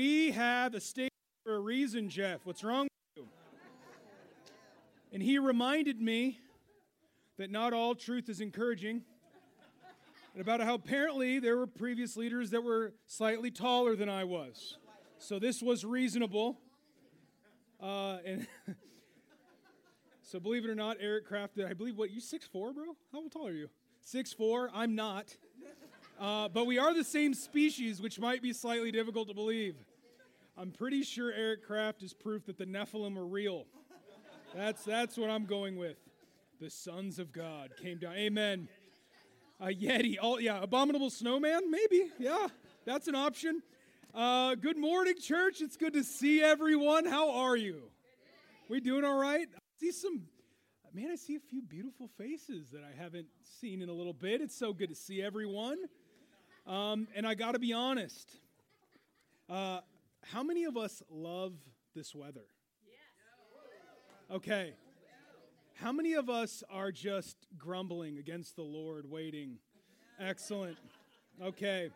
We have a stage for a reason, Jeff. What's wrong with you? And he reminded me that not all truth is encouraging. And about how apparently there were previous leaders that were slightly taller than I was. So this was reasonable. Uh, and so believe it or not, Eric Kraft, I believe, what, you six four, bro? How tall are you? Six four. I'm not. Uh, but we are the same species, which might be slightly difficult to believe. I'm pretty sure Eric Kraft is proof that the Nephilim are real. That's, that's what I'm going with. The sons of God came down. Amen. A Yeti. Oh, yeah. Abominable snowman? Maybe. Yeah. That's an option. Uh, good morning, church. It's good to see everyone. How are you? We doing all right? I see some, man, I see a few beautiful faces that I haven't seen in a little bit. It's so good to see everyone. Um, and I got to be honest. Uh, how many of us love this weather? Okay. How many of us are just grumbling against the Lord, waiting? Excellent. Okay.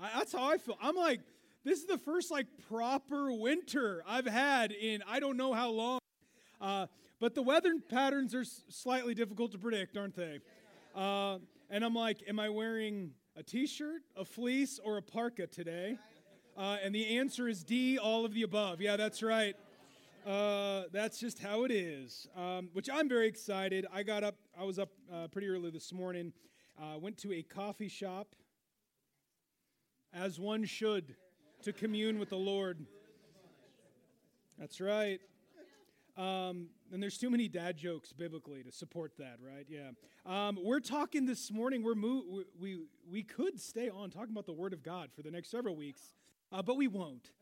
I, that's how I feel. I'm like, this is the first like proper winter I've had in I don't know how long. Uh, but the weather patterns are s- slightly difficult to predict, aren't they? Uh, and I'm like, am I wearing a t-shirt, a fleece, or a parka today? Uh, and the answer is D, all of the above. Yeah, that's right. Uh, that's just how it is. Um, which I'm very excited. I got up. I was up uh, pretty early this morning. Uh, went to a coffee shop, as one should, to commune with the Lord. That's right. Um, and there's too many dad jokes biblically to support that, right? Yeah. Um, we're talking this morning. We're mo- we we could stay on talking about the Word of God for the next several weeks, uh, but we won't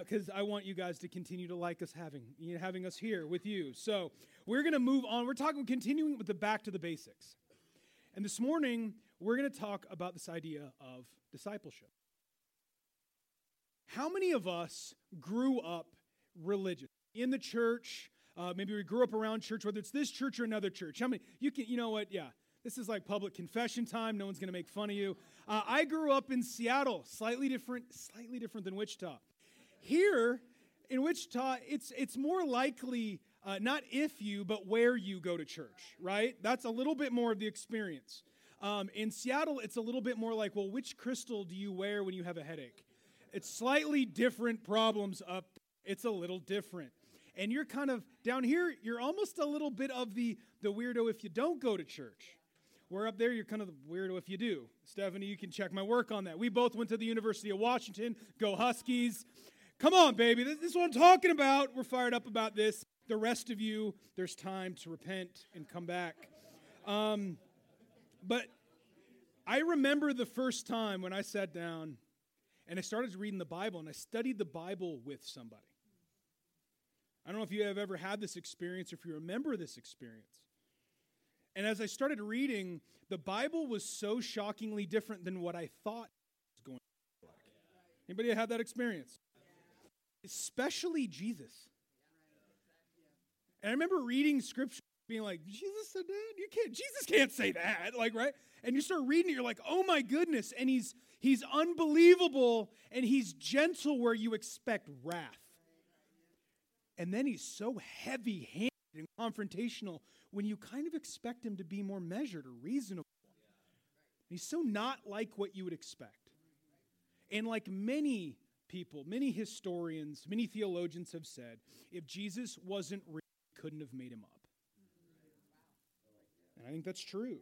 because uh, I want you guys to continue to like us having you know, having us here with you. So we're going to move on. We're talking continuing with the back to the basics, and this morning we're going to talk about this idea of discipleship. How many of us grew up religious in the church? Uh, maybe we grew up around church, whether it's this church or another church. How many? You can, you know what? Yeah, this is like public confession time. No one's going to make fun of you. Uh, I grew up in Seattle, slightly different, slightly different than Wichita. Here in Wichita, it's it's more likely uh, not if you, but where you go to church, right? That's a little bit more of the experience. Um, in Seattle, it's a little bit more like, well, which crystal do you wear when you have a headache? It's slightly different problems up. It's a little different. And you're kind of down here, you're almost a little bit of the, the weirdo if you don't go to church. Where up there, you're kind of the weirdo if you do. Stephanie, you can check my work on that. We both went to the University of Washington. Go Huskies. Come on, baby. This, this is what I'm talking about. We're fired up about this. The rest of you, there's time to repent and come back. Um, but I remember the first time when I sat down and I started reading the Bible and I studied the Bible with somebody. I don't know if you have ever had this experience or if you remember this experience. And as I started reading, the Bible was so shockingly different than what I thought was going to be like. Anybody have that experience? Especially Jesus. And I remember reading scripture being like, Jesus said that? You can't, Jesus can't say that. Like, right? And you start reading it, you're like, oh my goodness. And he's he's unbelievable and he's gentle where you expect wrath. And then he's so heavy handed and confrontational when you kind of expect him to be more measured or reasonable. He's so not like what you would expect. And like many people, many historians, many theologians have said, if Jesus wasn't real, couldn't have made him up. And I think that's true.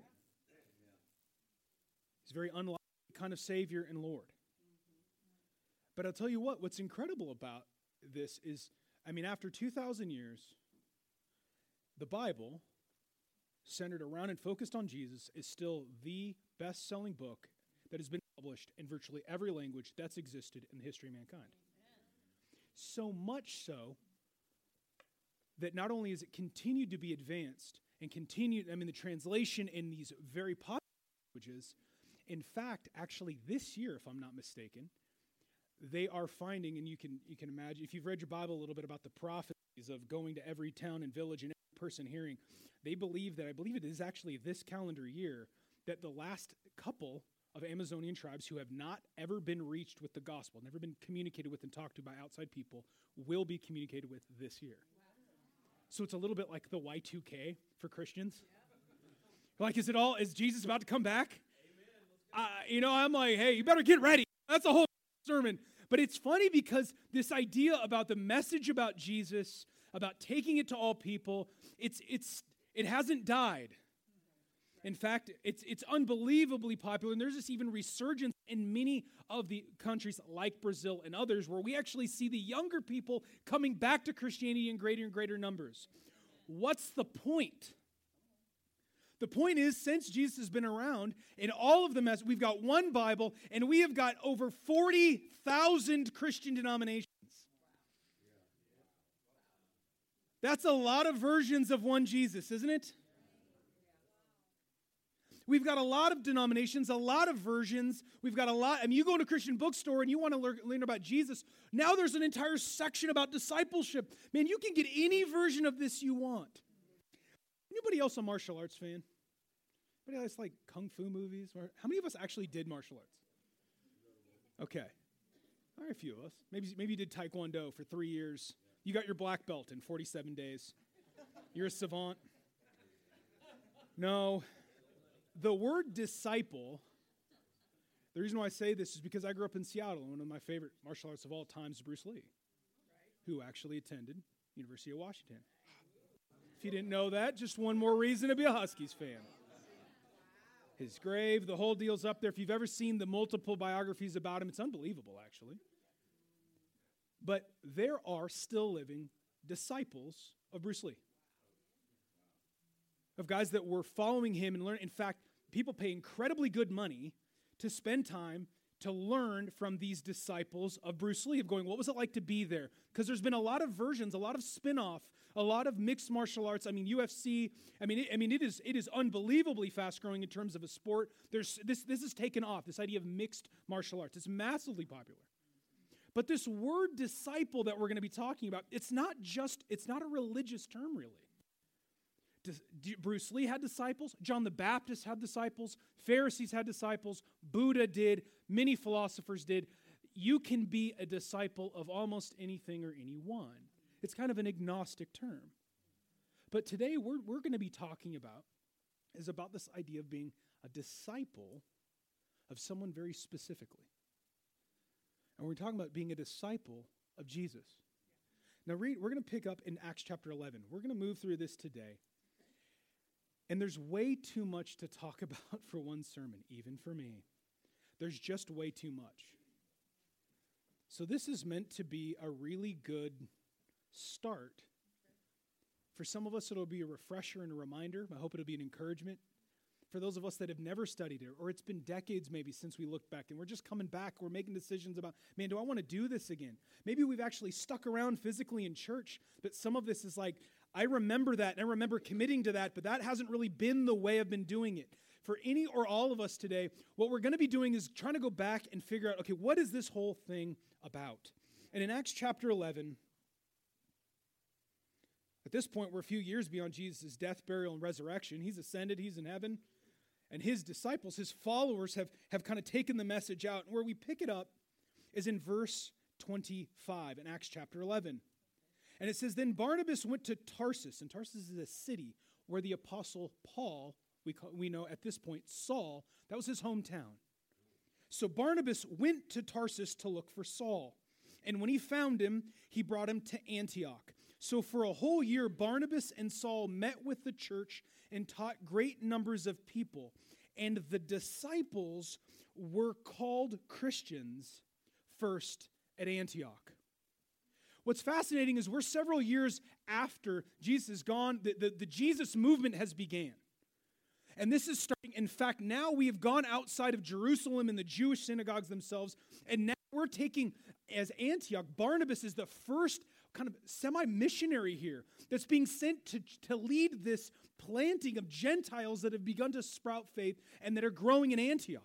He's very unlike kind of Savior and Lord. But I'll tell you what, what's incredible about this is, I mean, after 2,000 years, the Bible, centered around and focused on Jesus, is still the best selling book that has been published in virtually every language that's existed in the history of mankind. Amen. So much so that not only has it continued to be advanced and continued, I mean, the translation in these very popular languages, in fact, actually this year, if I'm not mistaken, they are finding, and you can you can imagine if you've read your Bible a little bit about the prophecies of going to every town and village and person hearing, they believe that I believe it is actually this calendar year that the last couple of Amazonian tribes who have not ever been reached with the gospel, never been communicated with and talked to by outside people, will be communicated with this year. So it's a little bit like the Y2K for Christians. Like, is it all, is Jesus about to come back? Uh, you know, I'm like, hey, you better get ready. That's a whole sermon. But it's funny because this idea about the message about Jesus, about taking it to all people, it's, it's, it hasn't died. In fact, it's, it's unbelievably popular, and there's this even resurgence in many of the countries like Brazil and others where we actually see the younger people coming back to Christianity in greater and greater numbers. What's the point? The point is, since Jesus has been around, in all of the mess, we've got one Bible, and we have got over 40,000 Christian denominations. That's a lot of versions of one Jesus, isn't it? We've got a lot of denominations, a lot of versions. We've got a lot. I mean, you go to a Christian bookstore and you want to learn, learn, about Jesus. Now there's an entire section about discipleship. Man, you can get any version of this you want. Anybody else a martial arts fan? Anybody else like kung fu movies? How many of us actually did martial arts? Okay. All right, a few of us. Maybe, maybe you did taekwondo for three years. You got your black belt in 47 days. You're a savant. No. The word disciple, the reason why I say this is because I grew up in Seattle, and one of my favorite martial arts of all time is Bruce Lee, who actually attended University of Washington. If you didn't know that, just one more reason to be a Huskies fan. His grave, the whole deal's up there. If you've ever seen the multiple biographies about him, it's unbelievable, actually. But there are still living disciples of Bruce Lee, of guys that were following him and learning. In fact, people pay incredibly good money to spend time to learn from these disciples of Bruce Lee, of going, what was it like to be there? Because there's been a lot of versions, a lot of spin off, a lot of mixed martial arts. I mean, UFC, I mean, it, I mean, it is, it is unbelievably fast growing in terms of a sport. There's, this, this is taken off, this idea of mixed martial arts. It's massively popular. But this word disciple that we're going to be talking about, it's not just, it's not a religious term, really. Bruce Lee had disciples, John the Baptist had disciples, Pharisees had disciples, Buddha did, many philosophers did. You can be a disciple of almost anything or anyone. It's kind of an agnostic term. But today we're, we're going to be talking about is about this idea of being a disciple of someone very specifically. And we're talking about being a disciple of Jesus. Now, read, we're going to pick up in Acts chapter 11. We're going to move through this today. And there's way too much to talk about for one sermon, even for me. There's just way too much. So, this is meant to be a really good start. For some of us, it'll be a refresher and a reminder. I hope it'll be an encouragement. For those of us that have never studied it, or it's been decades maybe since we looked back and we're just coming back, we're making decisions about, man, do I want to do this again? Maybe we've actually stuck around physically in church, but some of this is like, I remember that and I remember committing to that, but that hasn't really been the way I've been doing it. For any or all of us today, what we're going to be doing is trying to go back and figure out okay, what is this whole thing about? And in Acts chapter 11, at this point, we're a few years beyond Jesus' death, burial, and resurrection. He's ascended, he's in heaven. And his disciples, his followers, have, have kind of taken the message out. And where we pick it up is in verse 25 in Acts chapter 11. And it says, Then Barnabas went to Tarsus, and Tarsus is a city where the apostle Paul, we, call, we know at this point, Saul, that was his hometown. So Barnabas went to Tarsus to look for Saul. And when he found him, he brought him to Antioch. So for a whole year, Barnabas and Saul met with the church and taught great numbers of people. And the disciples were called Christians first at Antioch. What's fascinating is we're several years after Jesus is gone, the, the, the, Jesus movement has began. And this is starting, in fact, now we have gone outside of Jerusalem and the Jewish synagogues themselves, and now we're taking, as Antioch, Barnabas is the first kind of semi missionary here that's being sent to, to lead this planting of Gentiles that have begun to sprout faith and that are growing in Antioch.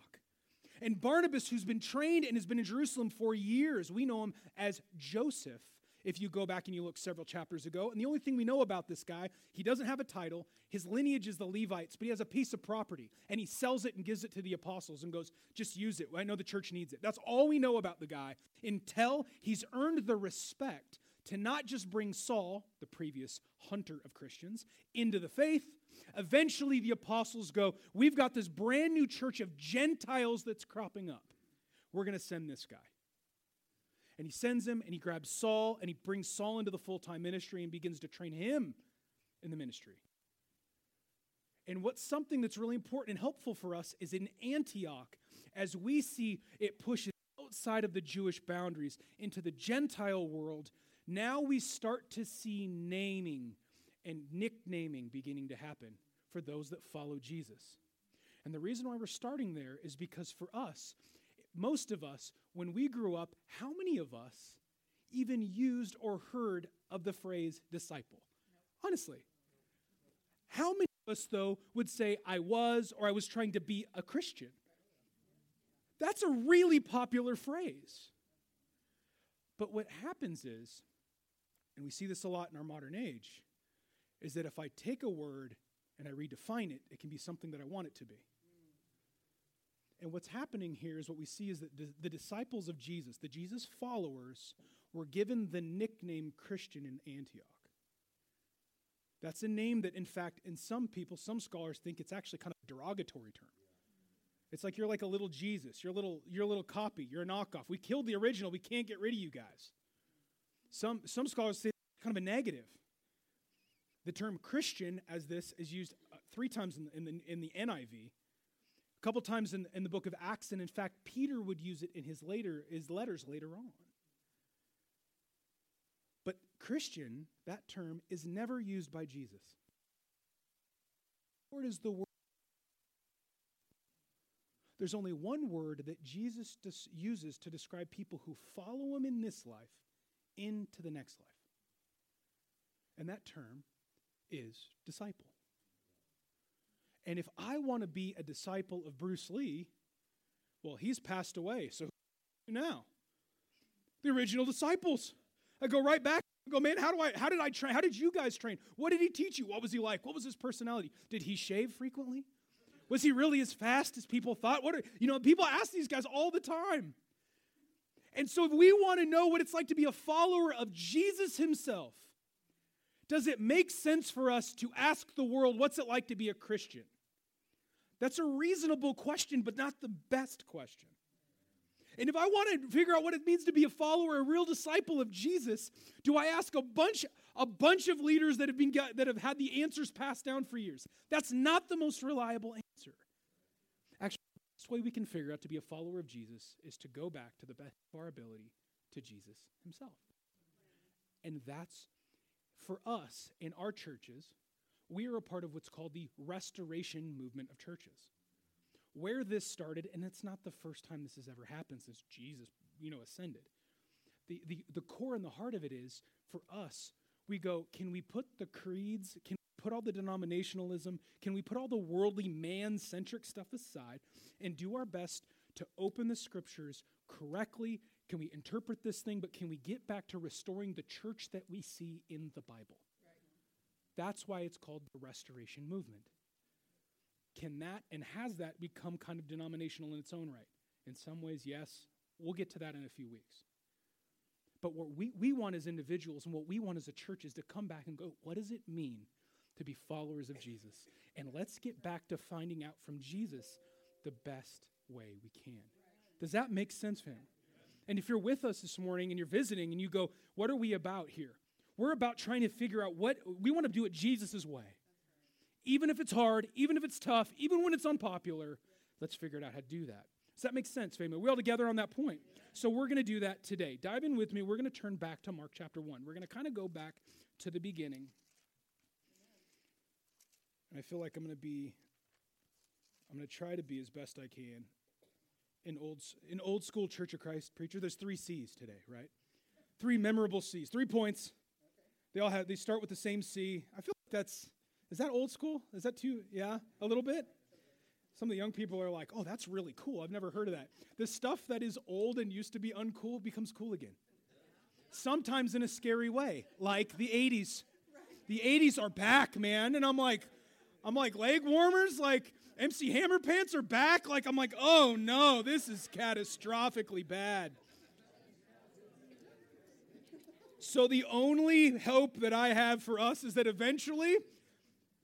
And Barnabas, who's been trained and has been in Jerusalem for years, we know him as Joseph, if you go back and you look several chapters ago. And the only thing we know about this guy, he doesn't have a title. His lineage is the Levites, but he has a piece of property and he sells it and gives it to the apostles and goes, just use it. I know the church needs it. That's all we know about the guy until he's earned the respect to not just bring Saul, the previous hunter of Christians, into the faith. Eventually, the apostles go, We've got this brand new church of Gentiles that's cropping up. We're going to send this guy. And he sends him and he grabs Saul and he brings Saul into the full time ministry and begins to train him in the ministry. And what's something that's really important and helpful for us is in Antioch, as we see it pushes outside of the Jewish boundaries into the Gentile world, now we start to see naming and nicknaming beginning to happen for those that follow Jesus. And the reason why we're starting there is because for us, most of us, when we grew up, how many of us even used or heard of the phrase disciple? Honestly. How many of us, though, would say, I was or I was trying to be a Christian? That's a really popular phrase. But what happens is, and we see this a lot in our modern age, is that if I take a word and I redefine it, it can be something that I want it to be. And what's happening here is what we see is that the, disciples of Jesus, the Jesus followers, were given the nickname Christian in Antioch. That's a name that, in fact, in some people, some scholars think it's actually kind of a derogatory term. It's like you're like a little Jesus. You're a little, you're a little copy. You're a knockoff. We killed the original. We can't get rid of you guys. Some, some scholars say kind of a negative. The term Christian, as this, is used uh, three times in the, in the, in the NIV a couple times in, in the book of Acts, and in fact, Peter would use it in his later his letters later on. But Christian, that term, is never used by Jesus. Word is the word. There's only one word that Jesus uses to describe people who follow him in this life into the next life. And that term is disciple. And if I want to be a disciple of Bruce Lee, well, he's passed away. So who now? The original disciples. I go right back. I go, man, how do I how did I train? How did you guys train? What did he teach you? What was he like? What was his personality? Did he shave frequently? Was he really as fast as people thought? What are, you know, people ask these guys all the time. And so if we want to know what it's like to be a follower of Jesus himself, does it make sense for us to ask the world, what's it like to be a Christian? That's a reasonable question, but not the best question. And if I want to figure out what it means to be a follower, a real disciple of Jesus, do I ask a bunch, a bunch of leaders that have, been, that have had the answers passed down for years? That's not the most reliable answer. Way we can figure out to be a follower of Jesus is to go back to the best of our ability to Jesus himself. And that's for us in our churches, we are a part of what's called the restoration movement of churches. Where this started, and it's not the first time this has ever happened since Jesus, you know, ascended. The, the, the core and the heart of it is for us, we go, can we put the creeds, can put all the denominationalism, can we put all the worldly man centric stuff aside and do our best to open the scriptures correctly can we interpret this thing, but can we get back to restoring the church that we see in the Bible? That's why it's called the restoration movement. Can that and has that become kind of denominational in its own right? In some ways, yes. We'll get to that in a few weeks. But what we, we want as individuals and what we want as a church is to come back and go, what does it mean to be followers of Jesus? And let's get back to finding out from Jesus the best way we can. Does that make sense, fam? And if you're with us this morning and you're visiting and you go, What are we about here? We're about trying to figure out what we want to do it Jesus' way. Even if it's hard, even if it's tough, even when it's unpopular, let's figure it out how to do that. Does that make sense, family? We're all together on that point. So we're going to do that today. Dive in with me. We're going to turn back to Mark chapter 1. We're going to kind of go back to the beginning. And I feel like I'm going to be, I'm going to try to be as best I can in old, in old school Church of Christ preacher, there's three C's today, right? Three memorable C's, three points. They all have, they start with the same C. I feel like that's, is that old school? Is that too, yeah, a little bit? Some of the young people are like, oh, that's really cool. I've never heard of that. The stuff that is old and used to be uncool becomes cool again. sometimes in a scary way, like the 80s. The 80s are back, man. And I'm like, I'm like, leg warmers? Like, MC Hammer pants are back? Like, I'm like, oh no, this is catastrophically bad. So the only hope that I have for us is that eventually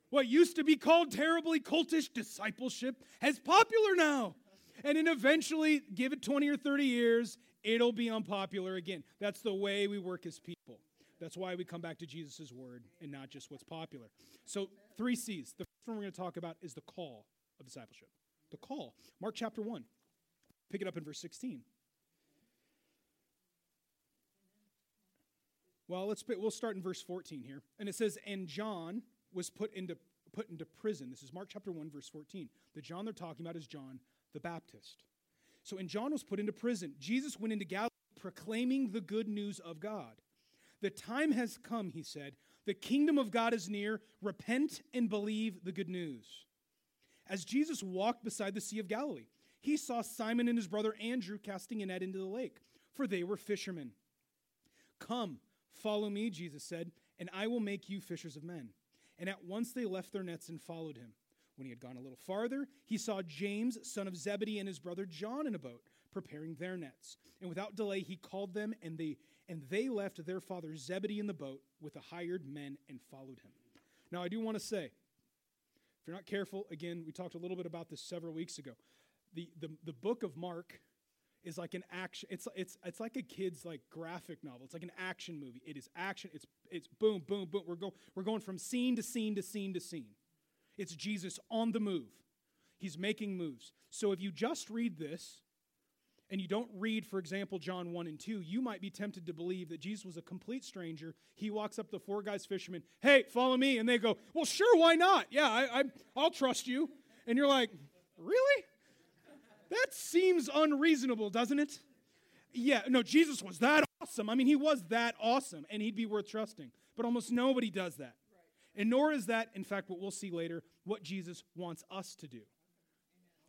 what used to be called terribly cultish discipleship is popular now. And then eventually, give it 20 or 30 years, it'll be unpopular again. That's the way we work as people. That's why we come back to Jesus' word and not just what's popular. So, three C's. The first one we're going to talk about is the call of discipleship. The call. Mark chapter 1. Pick it up in verse 16. Well, let's we'll start in verse 14 here. And it says, "And John was put into put into prison." This is Mark chapter 1 verse 14. The John they're talking about is John the Baptist. So, and John was put into prison. Jesus went into Galilee proclaiming the good news of God. The time has come, he said. The kingdom of God is near. Repent and believe the good news. As Jesus walked beside the Sea of Galilee, he saw Simon and his brother Andrew casting a net into the lake, for they were fishermen. Come, Follow me, Jesus said, and I will make you fishers of men. And at once they left their nets and followed him. When he had gone a little farther, he saw James, son of Zebedee, and his brother John in a boat, preparing their nets. And without delay, he called them, and they, and they left their father Zebedee in the boat with the hired men and followed him. Now, I do want to say, if you're not careful, again, we talked a little bit about this several weeks ago. The, the, the book of Mark is like an action it's it's it's like a kid's like graphic novel it's like an action movie it is action it's it's boom boom boom we're going we're going from scene to scene to scene to scene it's jesus on the move he's making moves so if you just read this and you don't read for example john 1 and 2 you might be tempted to believe that jesus was a complete stranger he walks up to four guys fishermen hey follow me and they go well sure why not yeah I, I i'll trust you and you're like really that seems unreasonable, doesn't it? Yeah, no, Jesus was that awesome. I mean, he was that awesome, and he'd be worth trusting. But almost nobody does that. And nor is that, in fact, what we'll see later, what Jesus wants us to do.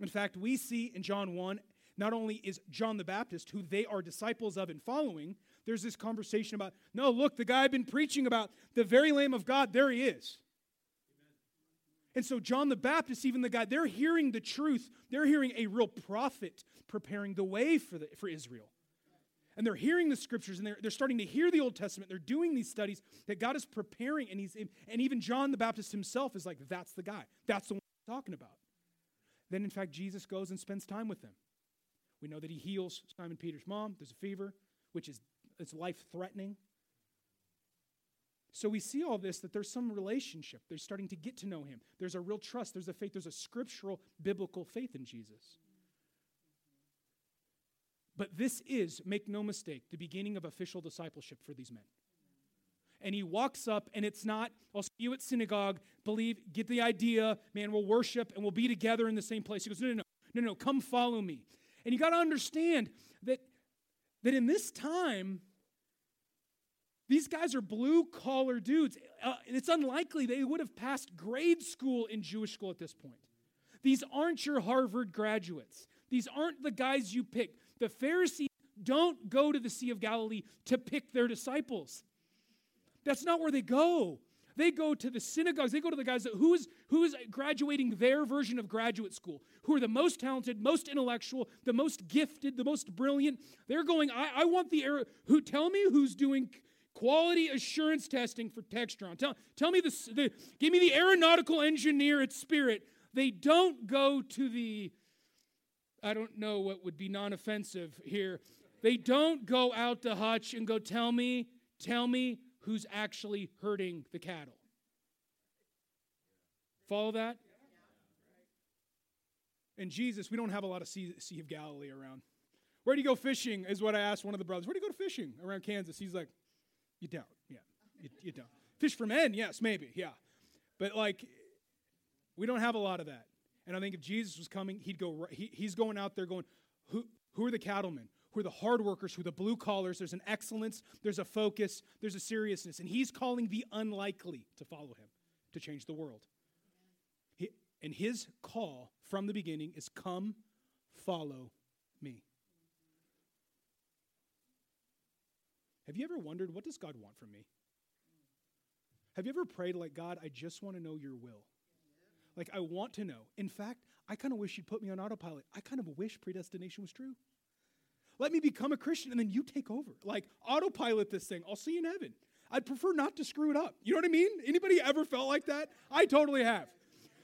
In fact, we see in John 1, not only is John the Baptist, who they are disciples of and following, there's this conversation about, no, look, the guy I've been preaching about, the very Lamb of God, there he is. And so, John the Baptist, even the guy, they're hearing the truth. They're hearing a real prophet preparing the way for, the, for Israel. And they're hearing the scriptures and they're, they're starting to hear the Old Testament. They're doing these studies that God is preparing. And, he's, and even John the Baptist himself is like, that's the guy. That's the one I'm talking about. Then, in fact, Jesus goes and spends time with them. We know that he heals Simon Peter's mom. There's a fever, which is it's life threatening. So we see all this that there's some relationship. They're starting to get to know him. There's a real trust. There's a faith. There's a scriptural, biblical faith in Jesus. But this is, make no mistake, the beginning of official discipleship for these men. And he walks up, and it's not, I'll see you at synagogue, believe, get the idea, man, we'll worship and we'll be together in the same place. He goes, no, no, no, no, no, come follow me. And you got to understand that, that in this time, these guys are blue collar dudes. Uh, it's unlikely they would have passed grade school in Jewish school at this point. These aren't your Harvard graduates. These aren't the guys you pick. The Pharisees don't go to the Sea of Galilee to pick their disciples. That's not where they go. They go to the synagogues. They go to the guys that who is who is graduating their version of graduate school, who are the most talented, most intellectual, the most gifted, the most brilliant. They're going. I, I want the who tell me who's doing quality assurance testing for Textron. Tell, tell me this, the, give me the aeronautical engineer at Spirit. They don't go to the, I don't know what would be non offensive here. They don't go out to Hutch and go, tell me, tell me who's actually herding the cattle. Follow that? And Jesus, we don't have a lot of sea, sea of Galilee around. Where do you go fishing? Is what I asked one of the brothers. Where do you go to fishing around Kansas? He's like, you don't, yeah. You, you don't. Fish for men, yes, maybe, yeah. But like, we don't have a lot of that. And I think if Jesus was coming, he'd go, he, he's going out there going, who, who are the cattlemen? Who are the hard workers? Who are the blue collars? There's an excellence, there's a focus, there's a seriousness. And he's calling the unlikely to follow him to change the world. He, and his call from the beginning is come, follow me. Have you ever wondered, what does God want from me? Have you ever prayed like, God, I just want to know your will? Like, I want to know. In fact, I kind of wish you'd put me on autopilot. I kind of wish predestination was true. Let me become a Christian and then you take over. Like, autopilot this thing. I'll see you in heaven. I'd prefer not to screw it up. You know what I mean? Anybody ever felt like that? I totally have.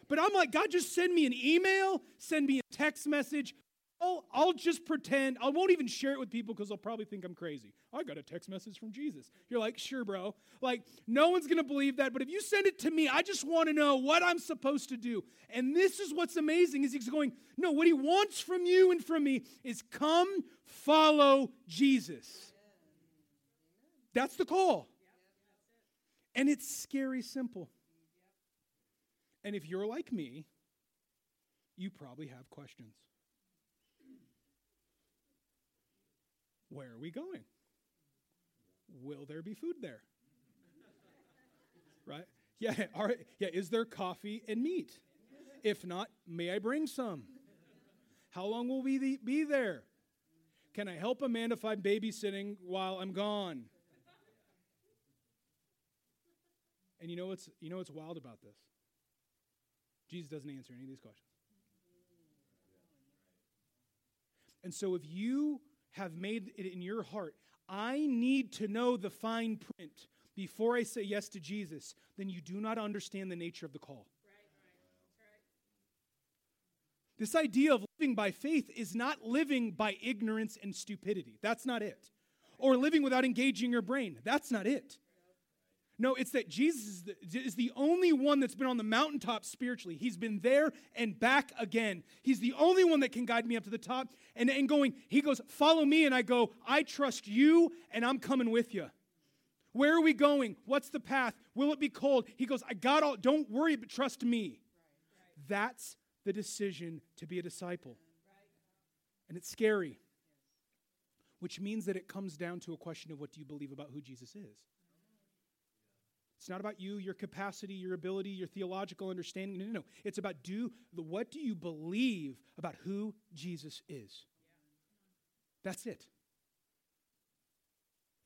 But I'm like, God, just send me an email, send me a text message. I'll, I'll just pretend. I won't even share it with people because they'll probably think I'm crazy. I got a text message from Jesus. You're like, sure, bro. Like, no one's going to believe that. But if you send it to me, I just want to know what I'm supposed to do. And this is what's amazing is he's going, no, what he wants from you and from me is come follow Jesus. That's the call. And it's scary simple. And if you're like me, you probably have questions. Where are we going? Will there be food there? Right? Yeah, all right. Yeah, is there coffee and meat? If not, may I bring some? How long will we be there? Can I help Amanda if I'm babysitting while I'm gone? And you know what's you know what's wild about this? Jesus doesn't answer any of these questions. And so if you have made it in your heart, I need to know the fine print before I say yes to Jesus, then you do not understand the nature of the call. This idea of living by faith is not living by ignorance and stupidity. That's not it. Or living without engaging your brain. That's not it. No, it's that Jesus is the, is the, only one that's been on the mountaintop spiritually. He's been there and back again. He's the only one that can guide me up to the top. And, and going, he goes, Follow me. And I go, I trust you and I'm coming with you. Where are we going? What's the path? Will it be cold? He goes, I got all, don't worry, but trust me. That's the decision to be a disciple. And it's scary, which means that it comes down to a question of what do you believe about who Jesus is? It's not about you, your capacity, your ability, your theological understanding. No, no, no. It's about do the what do you believe about who Jesus is? That's it.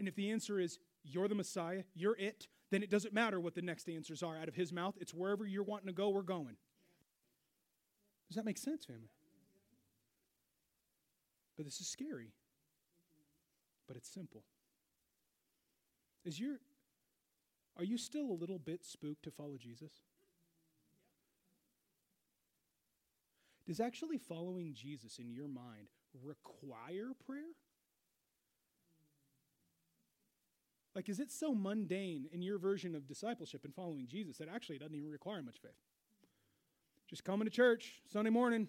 And if the answer is you're the Messiah, you're it, then it doesn't matter what the next answers are out of his mouth. It's wherever you're wanting to go, we're going. Does that make sense, family? But this is scary. But it's simple. Is your are you still a little bit spooked to follow Jesus? Does actually following Jesus in your mind require prayer? Like, is it so mundane in your version of discipleship and following Jesus that actually it doesn't even require much faith? Just coming to church Sunday morning.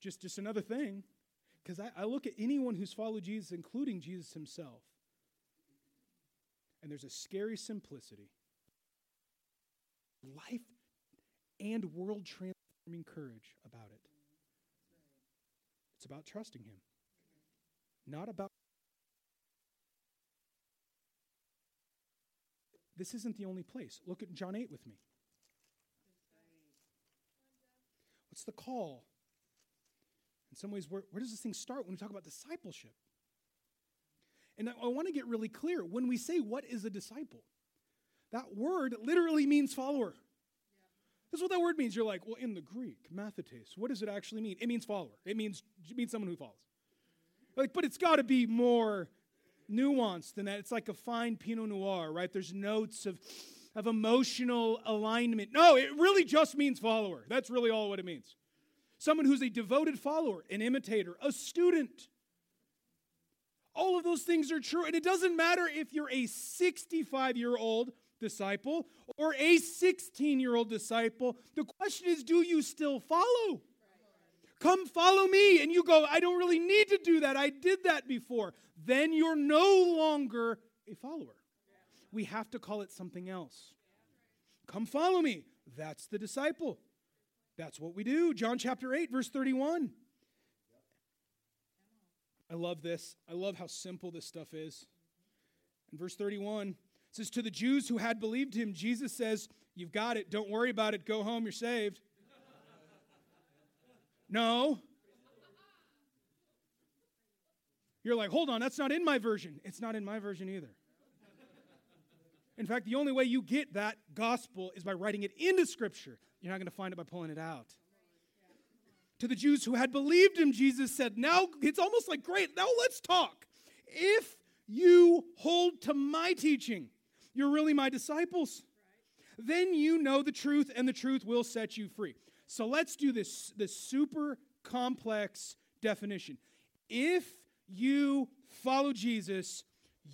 Just, just another thing. Because I, I look at anyone who's followed Jesus, including Jesus himself, and there's a scary simplicity. Life and world transforming courage about it. It's about trusting Him, not about. This isn't the only place. Look at John 8 with me. What's the call? In some ways, where, where does this thing start when we talk about discipleship? And I, want to get really clear. When we say, What is a disciple? That word literally means follower. That's what that word means. You're like, well, in the Greek, mathetes, what does it actually mean? It means follower. It means, it means someone who follows. Like, but it's got to be more nuanced than that. It's like a fine Pinot Noir, right? There's notes of, of emotional alignment. No, it really just means follower. That's really all what it means. Someone who's a devoted follower, an imitator, a student. All of those things are true. And it doesn't matter if you're a 65 year old disciple or a 16 year old disciple. The question is do you still follow? Come follow me. And you go, I don't really need to do that. I did that before. Then you're no longer a follower. We have to call it something else. Come follow me. That's the disciple. That's what we do. John chapter 8, verse 31. I love this. I love how simple this stuff is. In verse 31, it says, To the Jews who had believed him, Jesus says, You've got it. Don't worry about it. Go home. You're saved. no. You're like, hold on, that's not in my version. It's not in my version either. In fact, the only way you get that gospel is by writing it into Scripture. You're not going to find it by pulling it out. To the Jews who had believed him, Jesus said, Now it's almost like, great, now let's talk. If you hold to my teaching, you're really my disciples. Then you know the truth, and the truth will set you free. So let's do this, this super complex definition. If you follow Jesus,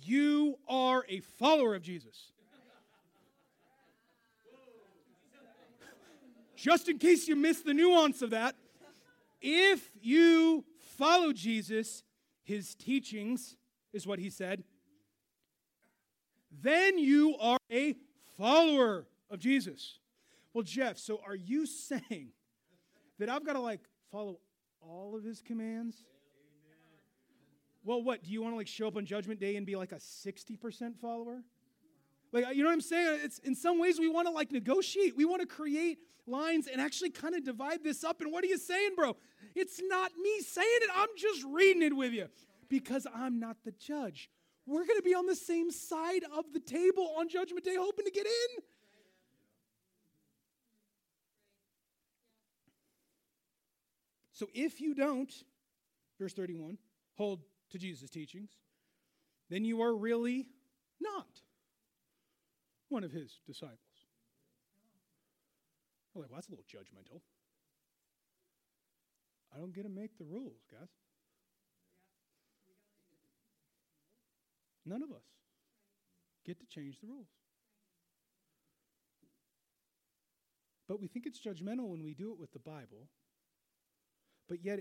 you are a follower of Jesus. Just in case you missed the nuance of that, if you follow Jesus, his teachings is what he said, then you are a follower of Jesus. Well, Jeff, so are you saying that I've got to like follow all of his commands? Well, what? Do you want to like show up on judgment day and be like a 60% follower? Like, you know what I'm saying? It's in some ways we want to like negotiate. We want to create lines and actually kind of divide this up. And what are you saying, bro? It's not me saying it. I'm just reading it with you because I'm not the judge. We're going to be on the same side of the table on judgment day hoping to get in. So if you don't, verse 31, hold to Jesus' teachings, then you are really not one of his disciples. You're like, well, that's a little judgmental. I don't get to make the rules, guys. None of us get to change the rules. But we think it's judgmental when we do it with the Bible. But yet,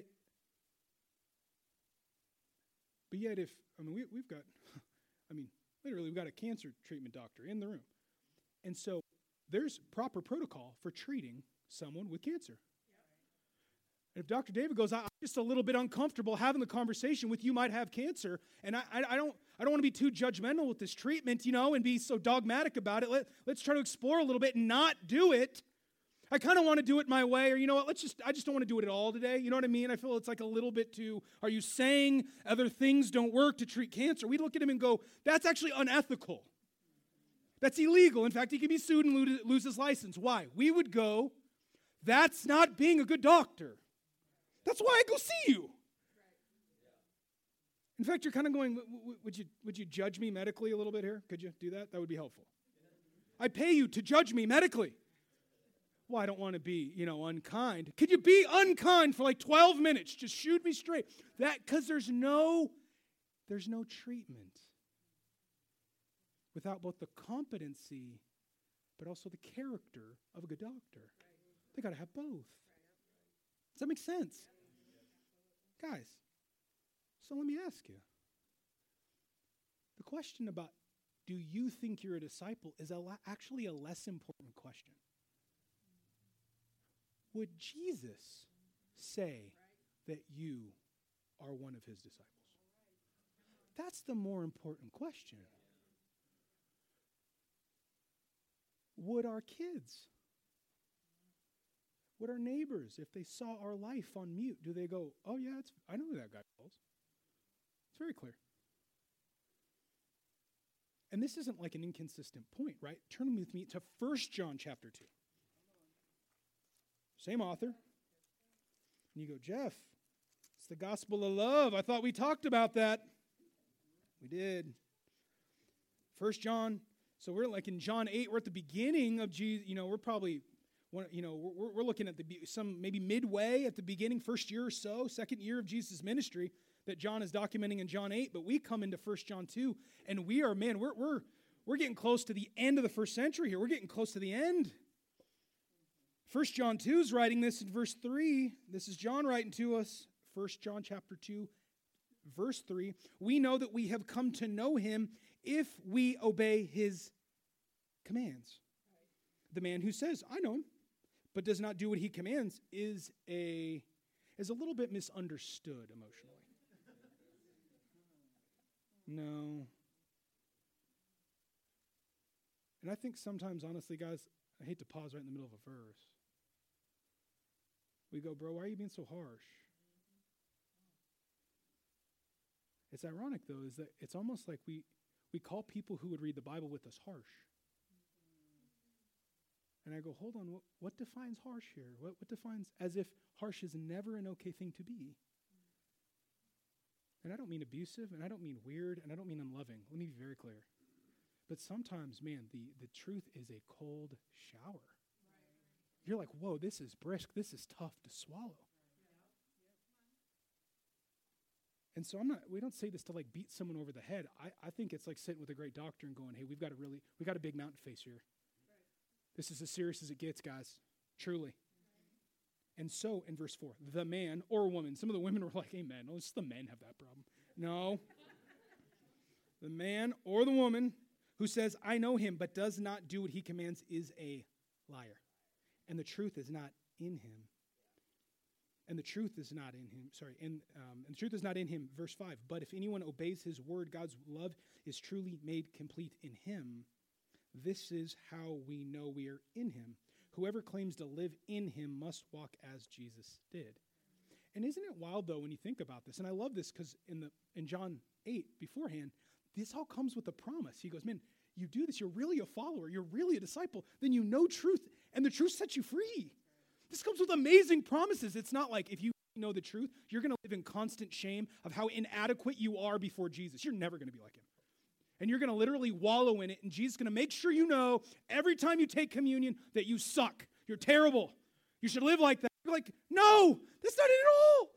but yet, if, I mean, we, we've got, I mean, literally, we've got a cancer treatment doctor in the room. And so there's proper protocol for treating someone with cancer. And if Dr. David goes, I'm just a little bit uncomfortable having the conversation with you might have cancer, and I, I, I don't, I don't want to be too judgmental with this treatment, you know, and be so dogmatic about it. Let, let's try to explore a little bit and not do it. I kind of want to do it my way, or you know what, let's just, I just don't want to do it at all today. You know what I mean? I feel it's like a little bit too, are you saying other things don't work to treat cancer? We look at him and go, that's actually unethical. That's illegal. In fact, he can be sued and lose his license. Why? We would go, that's not being a good doctor. That's why I go see you. In fact, you're kind of going, would you, would you judge me medically a little bit here? Could you do that? That would be helpful. I pay you to judge me medically. Well, I don't want to be, you know, unkind. Could you be unkind for like 12 minutes? Just shoot me straight. That because there's no there's no treatment without both the competency but also the character of a good doctor. They got to have both. Does that make sense? Guys, so let me ask you. The question about do you think you're a disciple is a la- actually a less important question. Would Jesus say that you are one of his disciples? That's the more important question. Would our kids, would our neighbors, if they saw our life on mute, do they go, oh, yeah, I know who that guy was? It's very clear. And this isn't like an inconsistent point, right? Turn with me to 1 John chapter 2. Same author. And you go, Jeff, it's the gospel of love. I thought we talked about that. We did. First John. So we're like in John 8, we're at the beginning of Jesus. You know, we're probably, you know, we're, we're looking at the some maybe midway at the beginning, first year or so, second year of Jesus' ministry that John is documenting in John 8. But we come into First John 2, and we are, man, we're, we're, we're getting close to the end of the first century here. We're getting close to the end. First John 2 is writing this in verse 3. This is John writing to us. First John chapter 2, verse 3. We know that we have come to know him if we obey his commands. The man who says, I know him, but does not do what he commands is a is a little bit misunderstood emotionally. No. And I think sometimes, honestly, guys, I hate to pause right in the middle of a verse. We go, bro, why are you being so harsh? It's ironic, though, is that it's almost like we, we call people who would read the Bible with us harsh. And I go, hold on, what, what defines harsh here? What, what defines as if harsh is never an okay thing to be? And I don't mean abusive, and I don't mean weird, and I don't mean unloving. Let me be very clear. But sometimes, man, the, the truth is a cold shower. Right. You're like, whoa, this is brisk. This is tough to swallow. And so I'm not, we don't say this to like beat someone over the head. I, I think it's like sitting with a great doctor and going, hey, we've got a really, we got a big mountain face here. This is as serious as it gets, guys. Truly. And so in verse 4, the man or woman, some of the women were like, amen. Oh, it's the men have that problem. No. the man or the woman who says, I know him, but does not do what he commands is a liar. And the truth is not in him. And the truth is not in him. Sorry, and, um, and the truth is not in him. Verse 5 But if anyone obeys his word, God's love is truly made complete in him. This is how we know we are in him. Whoever claims to live in him must walk as Jesus did. And isn't it wild though when you think about this? And I love this because in the in John 8 beforehand, this all comes with a promise. He goes, Man, you do this, you're really a follower, you're really a disciple, then you know truth, and the truth sets you free. This comes with amazing promises. It's not like if you know the truth, you're going to live in constant shame of how inadequate you are before Jesus. You're never going to be like him. And you're going to literally wallow in it, and Jesus is going to make sure you know every time you take communion that you suck. You're terrible. You should live like that. You're like, no, that's not it at all.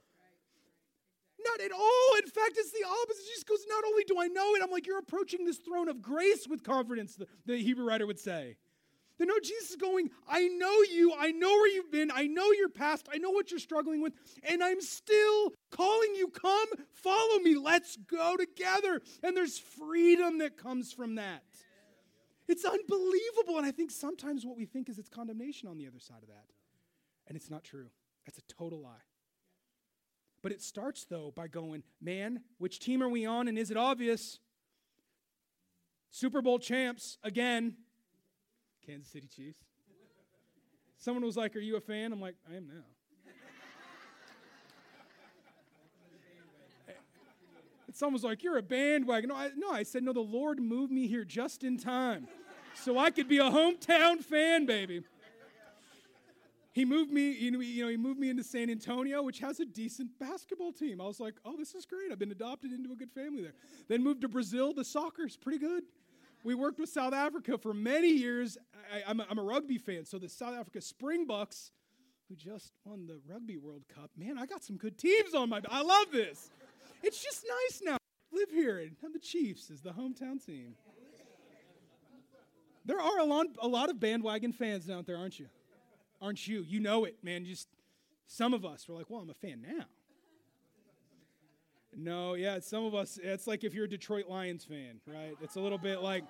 Not at all. In fact, it's the opposite. Jesus goes, Not only do I know it, I'm like, You're approaching this throne of grace with confidence, the, the Hebrew writer would say. They know Jesus is going, I know you. I know where you've been. I know your past. I know what you're struggling with. And I'm still calling you, come, follow me. Let's go together. And there's freedom that comes from that. It's unbelievable. And I think sometimes what we think is it's condemnation on the other side of that. And it's not true. That's a total lie. But it starts, though, by going, man, which team are we on? And is it obvious? Super Bowl champs again, Kansas City Chiefs. Someone was like, Are you a fan? I'm like, I am now. It's almost like you're a bandwagon. No I, no, I said, no, the Lord moved me here just in time so I could be a hometown fan, baby. He moved me, you know, he moved me into San Antonio, which has a decent basketball team. I was like, oh, this is great. I've been adopted into a good family there. Then moved to Brazil. The soccer's pretty good. We worked with South Africa for many years. I, am a, I'm a rugby fan, so the South Africa Springboks, who just won the Rugby World Cup, man, I got some good teams on my. I love this. It's just nice now. Live here and have the Chiefs as the hometown team. There are a lot, a lot of bandwagon fans out there, aren't you? aren't you? You know it, man. Just some of us were like, well, I'm a fan now. No, yeah, some of us, it's like if you're a Detroit Lions fan, right? It's a little bit like,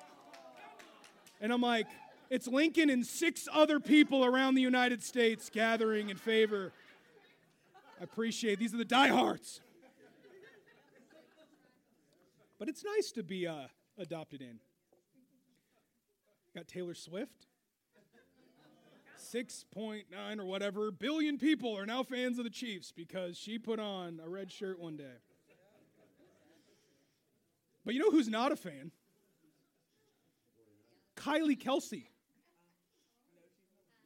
and I'm like, it's Lincoln and six other people around the United States gathering in favor. I appreciate these are the diehards. But it's nice to be uh, adopted in. Got Taylor Swift. 6.9 or whatever billion people are now fans of the Chiefs because she put on a red shirt one day. But you know who's not a fan? Kylie Kelce.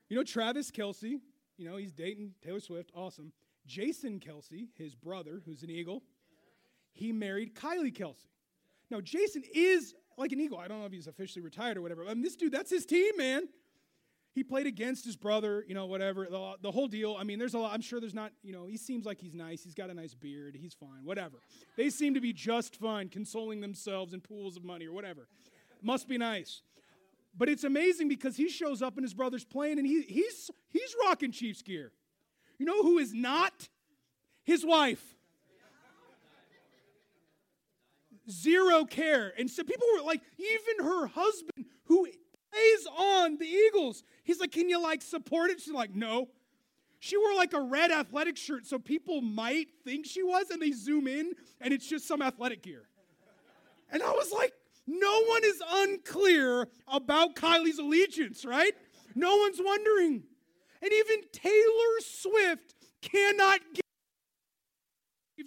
You know Travis Kelce, you know, he's dating Taylor Swift, awesome. Jason Kelce, his brother, who's an Eagle, he married Kylie Kelce. Now, Jason is like an Eagle. I don't know if he's officially retired or whatever. I mean, this dude, that's his team, man he played against his brother, you know, whatever, the, the, whole deal. I mean, there's a lot, I'm sure there's not, you know, he seems like he's nice. He's got a nice beard. He's fine, whatever. They seem to be just fine, consoling themselves in pools of money or whatever. Must be nice. But it's amazing because he shows up in his brother's plane and he, he's, he's rocking Chiefs gear. You know who is not? His wife. Zero care. And so people were like, even her husband, who plays on the Eagles. He's like, Can you like support it? She's like, No. She wore like a red athletic shirt, so people might think she was, and they zoom in, and it's just some athletic gear. And I was like, No one is unclear about Kylie's allegiance, right? No one's wondering. And even Taylor Swift cannot get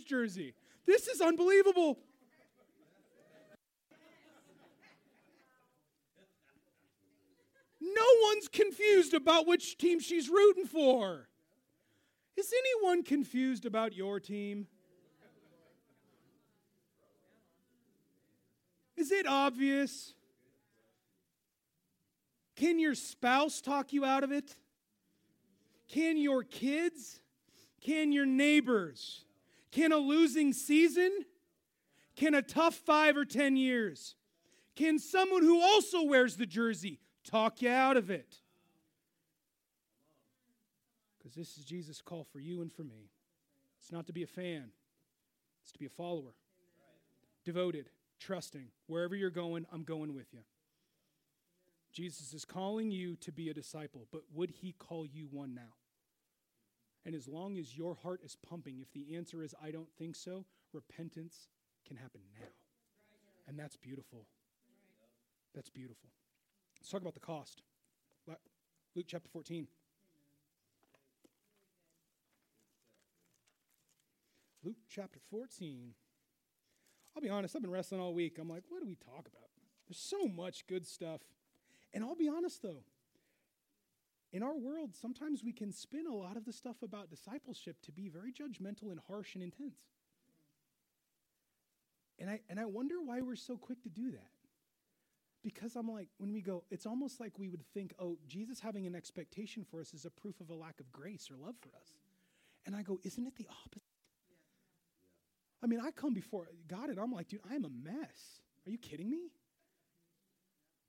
jersey. This is unbelievable. Everyone's confused about which team she's rooting for. Is anyone confused about your team? Is it obvious? Can your spouse talk you out of it? Can your kids? Can your neighbors? Can a losing season? Can a tough five or ten years? Can someone who also wears the jersey talk you out of it? Because this is Jesus' call for you and for me. It's not to be a fan, it's to be a follower. Devoted, trusting. Wherever you're going, I'm going with you. Jesus is calling you to be a disciple, but would he call you one now? And as long as your heart is pumping, if the answer is, I don't think so, repentance can happen now. And that's beautiful. That's beautiful. Let's talk about the cost. Luke chapter 14. Luke chapter 14. I'll be honest, I've been wrestling all week. I'm like, what do we talk about? There's so much good stuff. And I'll be honest though, in our world, sometimes we can spin a lot of the stuff about discipleship to be very judgmental and harsh and intense. And I, and I wonder why we're so quick to do that. Because I'm like, when we go, it's almost like we would think, oh, Jesus having an expectation for us is a proof of a lack of grace or love for us. And I go, isn't it the opposite? I mean, I come before God and I'm like, dude, I'm a mess. Are you kidding me?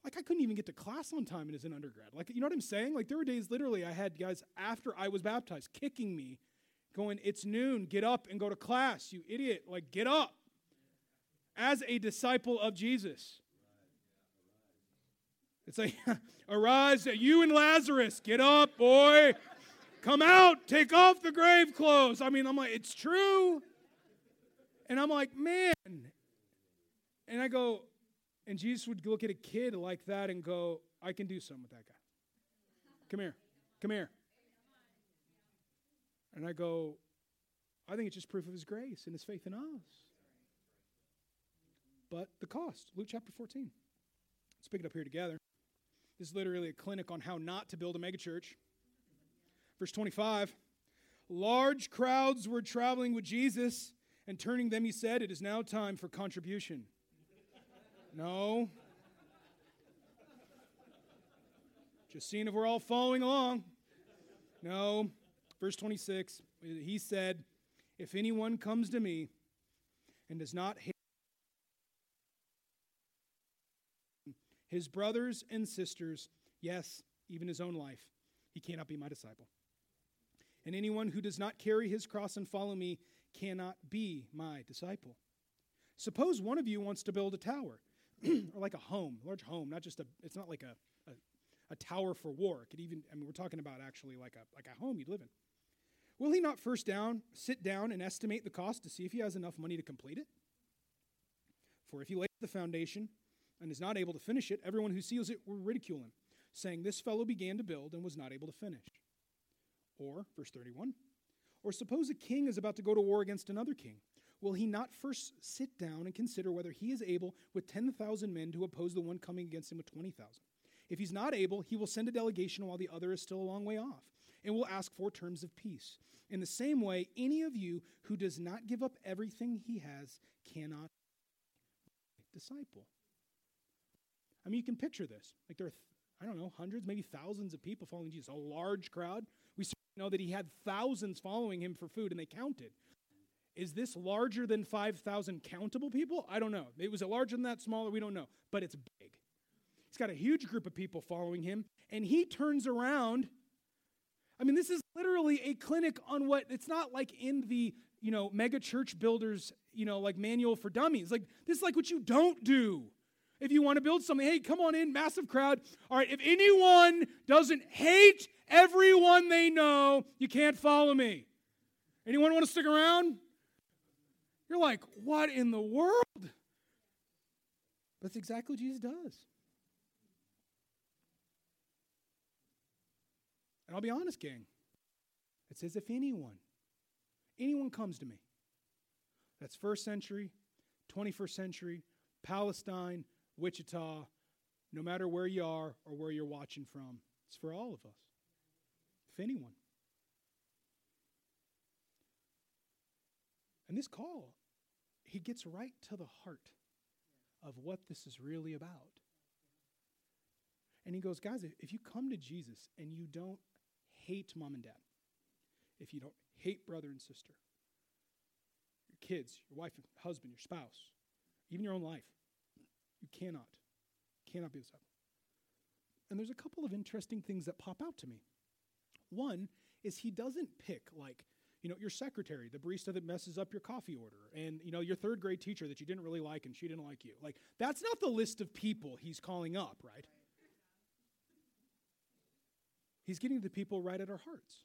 Like, I couldn't even get to class on time as an undergrad. Like, you know what I'm saying? Like, there were days literally I had guys after I was baptized kicking me, going, It's noon, get up and go to class, you idiot. Like, get up. As a disciple of Jesus. It's like, arise, you and Lazarus, get up, boy. Come out, take off the grave clothes. I mean, I'm like, it's true. And I'm like, man. And I go, and Jesus would look at a kid like that and go, I can do something with that guy. Come here. Come here. And I go, I think it's just proof of his grace and his faith in us. But the cost, Luke chapter 14. Let's pick it up here together. This is literally a clinic on how not to build a megachurch. Verse 25 Large crowds were traveling with Jesus, and turning them, he said, It is now time for contribution. No. Just seeing if we're all following along. No. Verse 26, he said, If anyone comes to me and does not hate his brothers and sisters, yes, even his own life, he cannot be my disciple. And anyone who does not carry his cross and follow me cannot be my disciple. Suppose one of you wants to build a tower, or like a home, a large home, not just a, it's not like a, a, a tower for war. It could even, I mean, we're talking about actually like a, like a home you'd live in. Will he not first down, sit down and estimate the cost to see if he has enough money to complete it? For if he lays the foundation and is not able to finish it, everyone who sees it will ridicule him, saying, This fellow began to build and was not able to finish. Or, verse 31, or suppose a king is about to go to war against another king. Will he not first sit down and consider whether he is able with 10,000 men to oppose the one coming against him with 20,000? If he's not able, he will send a delegation while the other is still a long way off, and will ask for terms of peace. In the same way, any of you who does not give up everything he has cannot disciple. I mean, you can picture this. Like there are, I don't know, hundreds, maybe thousands of people following Jesus, a large crowd. We know that he had thousands following him for food, and they counted. Is this larger than 5,000 countable people? I don't know. It was it larger than that, smaller? We don't know. But it's big. He's got a huge group of people following him, and he turns around. I mean, this is literally a clinic on what it's not like in the you know mega church builders you know like manual for dummies. Like this is like what you don't do. If you want to build something, hey, come on in, massive crowd. All right, if anyone doesn't hate everyone they know, you can't follow me. Anyone want to stick around? You're like, what in the world? That's exactly what Jesus does. And I'll be honest, gang. It says, if anyone, anyone comes to me, that's first century, 21st century, Palestine, Wichita, no matter where you are or where you're watching from, It's for all of us, if anyone. And this call, he gets right to the heart of what this is really about. And he goes, guys, if you come to Jesus and you don't hate mom and dad, if you don't hate brother and sister, your kids, your wife, and husband, your spouse, even your own life, you cannot, cannot be a disciple. And there's a couple of interesting things that pop out to me. One is he doesn't pick like, you know, your secretary, the barista that messes up your coffee order, and you know, your third grade teacher that you didn't really like and she didn't like you. Like, that's not the list of people he's calling up, right? He's getting the people right at our hearts.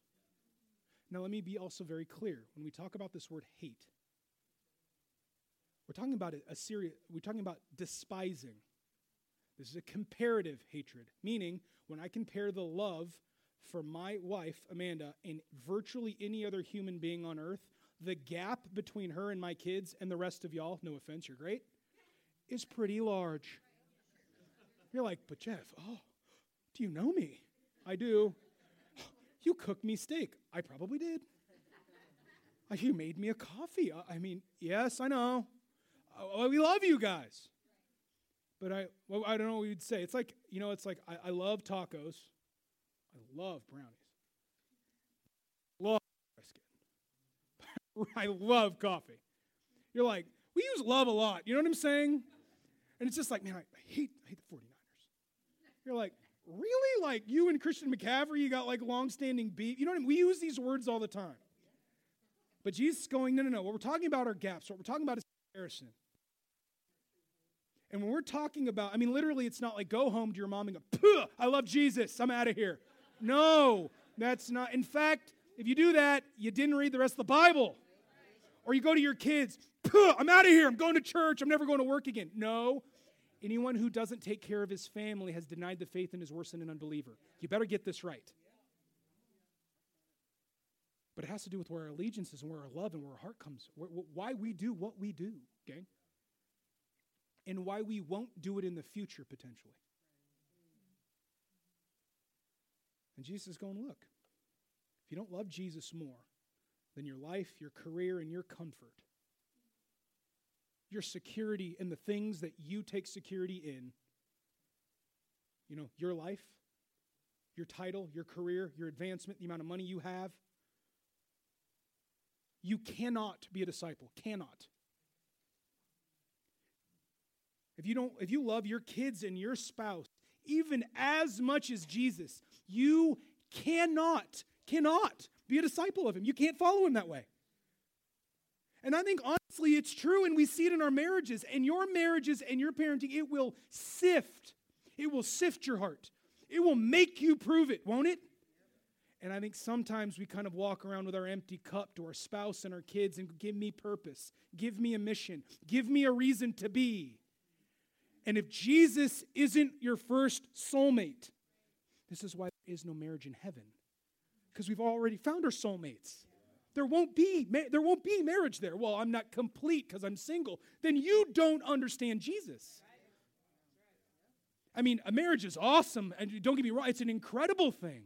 Now, let me be also very clear. When we talk about this word hate, we're talking about a, a serious, we're talking about despising. This is a comparative hatred, meaning when I compare the love for my wife, Amanda, and virtually any other human being on earth, the gap between her and my kids and the rest of y'all, no offense, you're great, is pretty large. You're like, but Jeff, oh, do you know me? I do. You cooked me steak. I probably did. You made me a coffee. I mean, yes, I know. Oh, we love you guys. But I, well, I don't know what you'd say. It's like, you know, it's like I, I love tacos. I love brownies. Love brisket. I love coffee. You're like, we use love a lot. You know what I'm saying? And it's just like, man, I, I hate, I hate the 49ers. You're like, really? Like you and Christian McCaffrey, you got like long-standing beef. You know what I mean? We use these words all the time. But Jesus is going, no, no, no. What we're talking about are gaps. What we're talking about is comparison. And when we're talking about, I mean, literally, it's not like go home to your mom and go, I love Jesus, I'm out of here. No, that's not. In fact, if you do that, you didn't read the rest of the Bible. Or you go to your kids, I'm out of here, I'm going to church, I'm never going to work again. No, Anyone who doesn't take care of his family has denied the faith and is worse than an unbeliever. You better get this right. But it has to do with where our allegiance is and where our love and where our heart comes, why we do what we do, okay? And why we won't do it in the future potentially. And Jesus is going, look, if you don't love Jesus more than your life, your career, and your comfort, your security in the things that you take security in. You know, your life, your title, your career, your advancement, the amount of money you have. You cannot be a disciple. Cannot. If you don't if you love your kids and your spouse even as much as Jesus, you cannot cannot be a disciple of him. You can't follow him that way. And I think honestly it's true, and we see it in our marriages. And your marriages and your parenting, it will sift. It will sift your heart. It will make you prove it, won't it? And I think sometimes we kind of walk around with our empty cup to our spouse and our kids and give me purpose, give me a mission, give me a reason to be. And if Jesus isn't your first soulmate, this is why there is no marriage in heaven, because we've already found our soulmates. There won't be there won't be marriage there. Well, I'm not complete because I'm single. Then you don't understand Jesus. I mean, a marriage is awesome, and don't get me wrong, it's an incredible thing.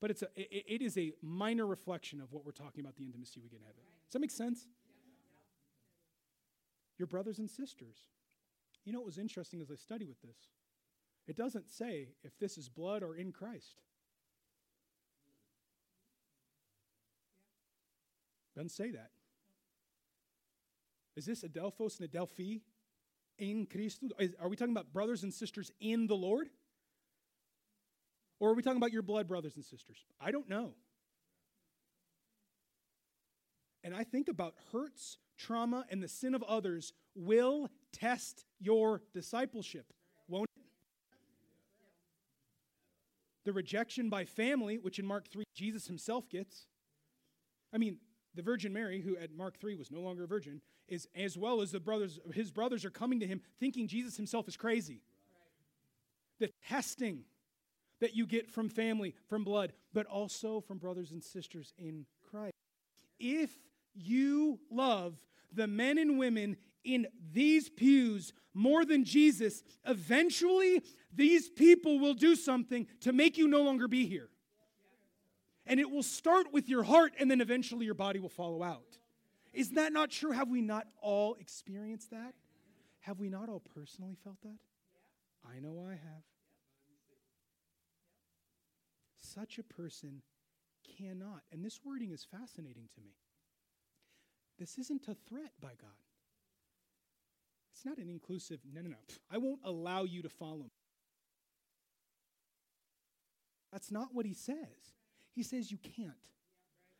But it's a, it, it is a minor reflection of what we're talking about the intimacy we get in heaven. Does that make sense? Your brothers and sisters. You know what was interesting as I study with this? It doesn't say if this is blood or in Christ. Doesn't say that. Is this Adelphos and Adelphi in Christo? Are we talking about brothers and sisters in the Lord? Or are we talking about your blood brothers and sisters? I don't know. And I think about hurts, trauma, and the sin of others will test your discipleship, won't it? The rejection by family, which in Mark 3 Jesus himself gets. I mean, the Virgin Mary, who at Mark 3 was no longer a virgin, is as well as the brothers, his brothers are coming to him thinking Jesus himself is crazy. The testing that you get from family, from blood, but also from brothers and sisters in Christ. If you love the men and women in these pews more than Jesus, eventually these people will do something to make you no longer be here. And it will start with your heart, and then eventually your body will follow out. Is that not true? Have we not all experienced that? Have we not all personally felt that? I know I have. Such a person cannot, and this wording is fascinating to me. This isn't a threat by God. It's not an inclusive, no, no, no. I won't allow you to follow me. That's not what he says. He says you can't.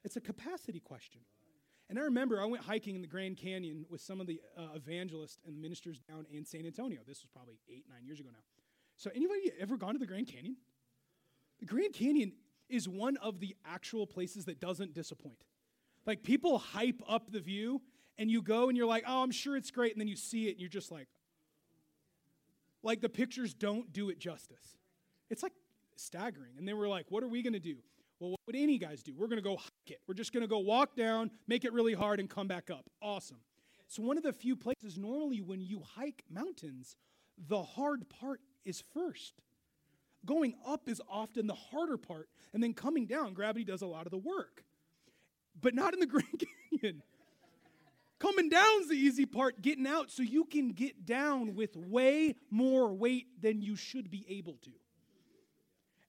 It's a capacity question. And I remember I went hiking in the Grand Canyon with some of the uh, evangelists and ministers down in San Antonio. This was probably eight, nine years ago now. So, anybody ever gone to the Grand Canyon? The Grand Canyon is one of the actual places that doesn't disappoint. Like, people hype up the view, and you go and you're like, oh, I'm sure it's great. And then you see it, and you're just like, like the pictures don't do it justice. It's like staggering. And then we're like, what are we going to do? Well, what would any guys do? We're going to go hike it. We're just going to go walk down, make it really hard, and come back up. Awesome. It's one of the few places normally when you hike mountains, the hard part is first. Going up is often the harder part, and then coming down, gravity does a lot of the work. But not in the Grand Canyon. Coming down's the easy part, getting out so you can get down with way more weight than you should be able to.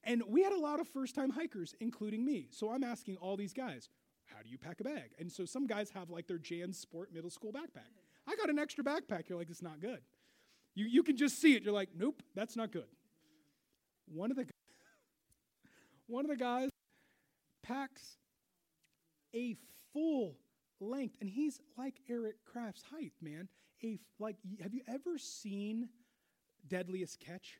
And we had a lot of first time hikers, including me. So I'm asking all these guys, how do you pack a bag? And so some guys have like their JanSport middle school backpack. I got an extra backpack. You're like, it's not good. You, you can just see it. You're like, nope, that's not good. One of the one of the guys packs a full length, and he's like Eric Kraft's height, man. A like, have you ever seen Deadliest Catch?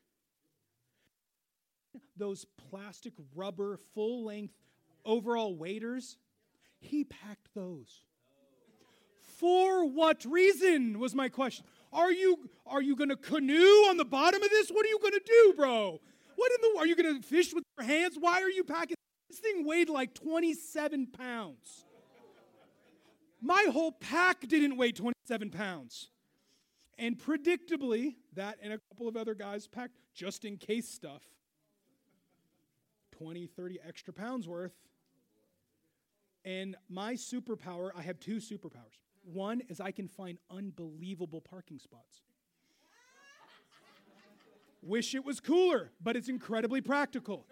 those plastic rubber full length overall waders, he packed those. For what reason was my question. Are you are you going to canoe on the bottom of this? What are you going to do, bro? What in the are you going to fish with your hands? Why are you packing? This thing weighed like 27 pounds. My whole pack didn't weigh 27 pounds. And predictably, that and a couple of other guys packed just in case stuff 20, 30 extra pounds worth. And my superpower, I have two superpowers. One is I can find unbelievable parking spots. Wish it was cooler, but it's incredibly practical.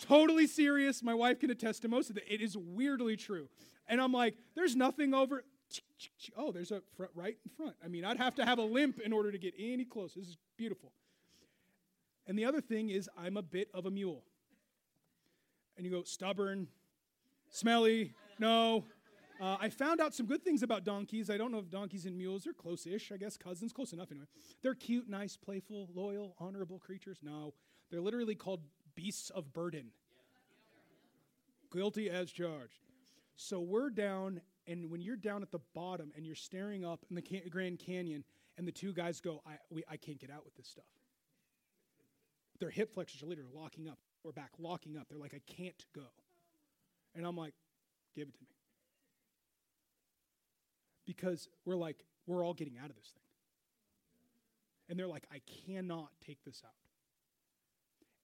Totally serious. My wife can attest to most of it. It is weirdly true. And I'm like, there's nothing over. Oh, there's a front right in front. I mean, I'd have to have a limp in order to get any close. This is beautiful. And the other thing is, I'm a bit of a mule and you go, stubborn, smelly, no. Uh, I found out some good things about donkeys. I don't know if donkeys and mules are close ish, I guess, cousins, close enough anyway. They're cute, nice, playful, loyal, honorable creatures. No, they're literally called beasts of burden. Guilty as charged. So we're down, and when you're down at the bottom and you're staring up in the can- Grand Canyon, and the two guys go, I, we, I can't get out with this stuff. Their hip flexors are literally locking up or back, locking up. They're like, I can't go. And I'm like, give it to me. Because we're like, we're all getting out of this thing. And they're like, I cannot take this out.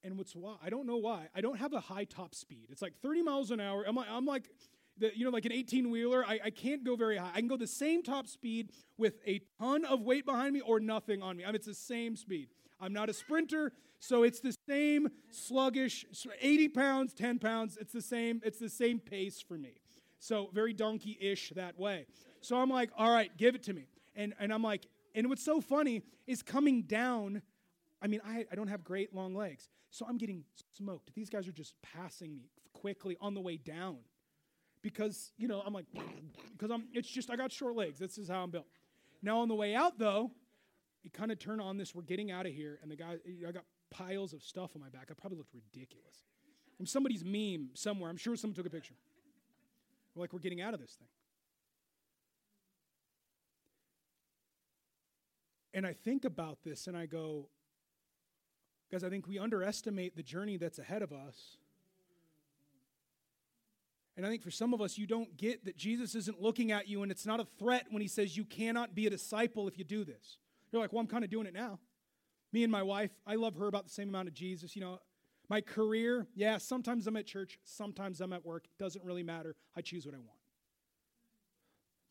And what's why? I don't know why. I don't have a high top speed. It's like 30 miles an hour. I'm like, I'm like you know, like an 18 wheeler. I, I can't go very high. I can go the same top speed with a ton of weight behind me or nothing on me. I mean, it's the same speed. I'm not a sprinter, so it's the same sluggish 80 pounds, 10 pounds. It's the same, it's the same pace for me. So very donkey-ish that way. So I'm like, all right, give it to me. And and I'm like, and what's so funny is coming down. I mean, I, I don't have great long legs. So I'm getting smoked. These guys are just passing me quickly on the way down. Because, you know, I'm like, because I'm it's just I got short legs. This is how I'm built. Now on the way out though, you kind of turn on this, we're getting out of here, and the guy, I got piles of stuff on my back. I probably looked ridiculous. From somebody's meme somewhere, I'm sure someone took a picture. We're like, we're getting out of this thing. And I think about this and I go, because I think we underestimate the journey that's ahead of us. And I think for some of us, you don't get that Jesus isn't looking at you and it's not a threat when he says you cannot be a disciple if you do this. You're like, well, I'm kind of doing it now. Me and my wife, I love her about the same amount of Jesus. You know, my career, yeah, sometimes I'm at church, sometimes I'm at work. Doesn't really matter. I choose what I want.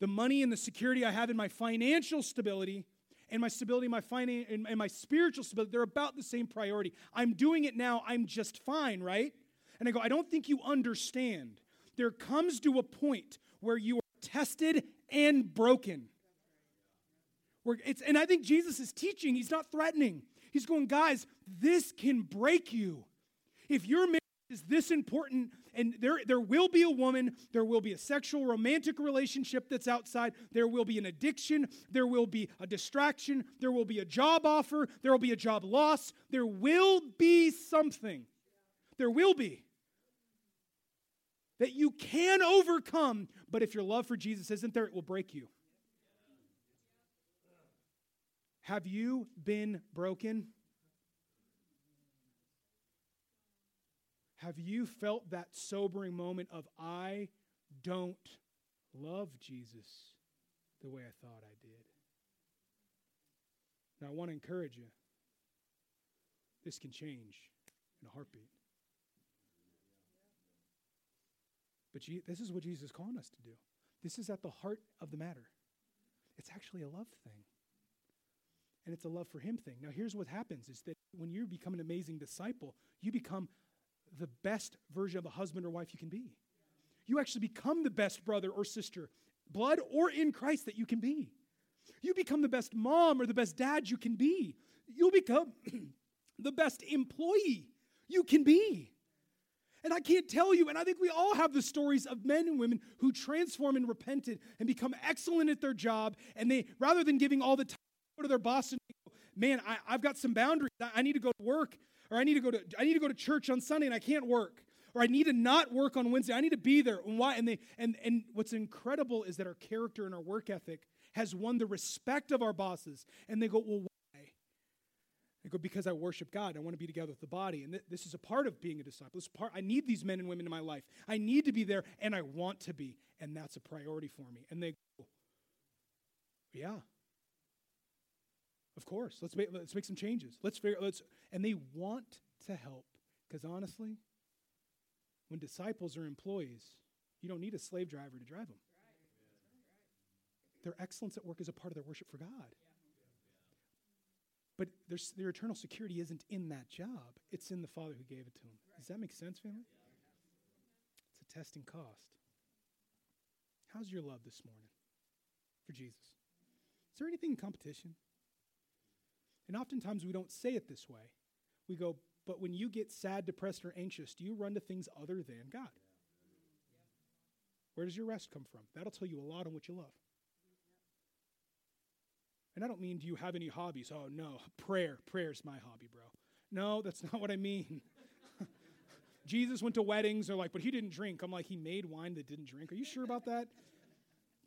The money and the security I have in my financial stability and my stability, my finan- and, and my spiritual stability, they're about the same priority. I'm doing it now. I'm just fine, right? And I go, I don't think you understand. There comes to a point where you are tested and broken. Where it's, and I think Jesus is teaching, he's not threatening. He's going, guys, this can break you. If your marriage is this important, and there, there will be a woman, there will be a sexual romantic relationship that's outside, there will be an addiction, there will be a distraction, there will be a job offer, there will be a job loss, there will be something. There will be. That you can overcome, but if your love for Jesus isn't there, it will break you. Have you been broken? Have you felt that sobering moment of, I don't love Jesus the way I thought I did? Now, I want to encourage you. This can change in a heartbeat. But this is what Jesus is calling us to do. This is at the heart of the matter. It's actually a love thing. And it's a love for him thing. Now here's what happens is that when you become an amazing disciple, you become the best version of a husband or wife you can be. You actually become the best brother or sister, blood or in Christ that you can be. You become the best mom or the best dad you can be. You'll become the best employee you can be. And I can't tell you, and I think we all have the stories of men and women who transform and repented and become excellent at their job. And they, rather than giving all the time to their boss and go, man, I, I've got some boundaries. I need to go to work or I need to go to I need to go to church on Sunday and I can't work, or I need to not work on Wednesday. I need to be there. And why? And they and and what's incredible is that our character and our work ethic has won the respect of our bosses. And they go, well, go, because I worship God. I want to be together with the body. And th- this is a part of being a disciple. This part, I need these men and women in my life. I need to be there, and I want to be. And that's a priority for me. And they go, yeah, of course. Let's make, let's make some changes. Let's figure, let's, and they want to help. Because honestly, when disciples are employees, you don't need a slave driver to drive them. Their excellence at work is a part of their worship for God. But their, their eternal security isn't in that job, it's in the Father who gave it to them. Does that make sense, family? It's a testing cost. How's your love this morning for Jesus? Is there anything in competition? And oftentimes we don't say it this way. We go, but when you get sad, depressed, or anxious, do you run to things other than God? Where does your rest come from? That'll tell you a lot on what you love. And I don't mean do you have any hobbies? Oh, no, prayer. Prayer's my hobby, bro. No, that's not what I mean. Jesus went to weddings. They're like, but he didn't drink. I'm like, he made wine that didn't drink. Are you sure about that?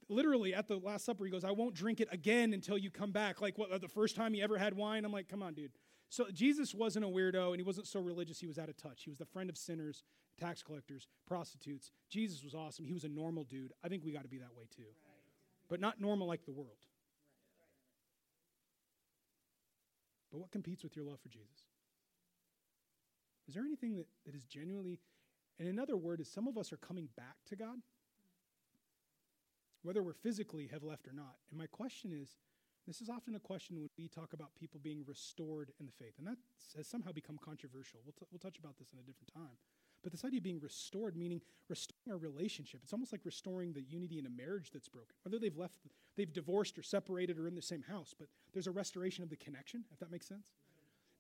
literally at the Last Supper, he goes, I won't drink it again until you come back. Like what, the first time he ever had wine? I'm like, come on, dude. So Jesus wasn't a weirdo and he wasn't so religious, he was out of touch. He was the friend of sinners, tax collectors, prostitutes. Jesus was awesome. He was a normal dude. I think we got to be that way too. But not normal like the world. But what competes with your love for Jesus? Is there anything that, that is genuinely, and another word is some of us are coming back to God whether we're physically have left or not. And my question is this is often a question when we talk about people being restored in the faith, and that has somehow become controversial. We'll, t- we'll touch about this in a different time. But this idea of being restored, meaning restoring our relationship, it's almost like restoring the unity in a marriage that's broken. Whether they've left, they've divorced or separated or in the same house, but there's a restoration of the connection, if that makes sense.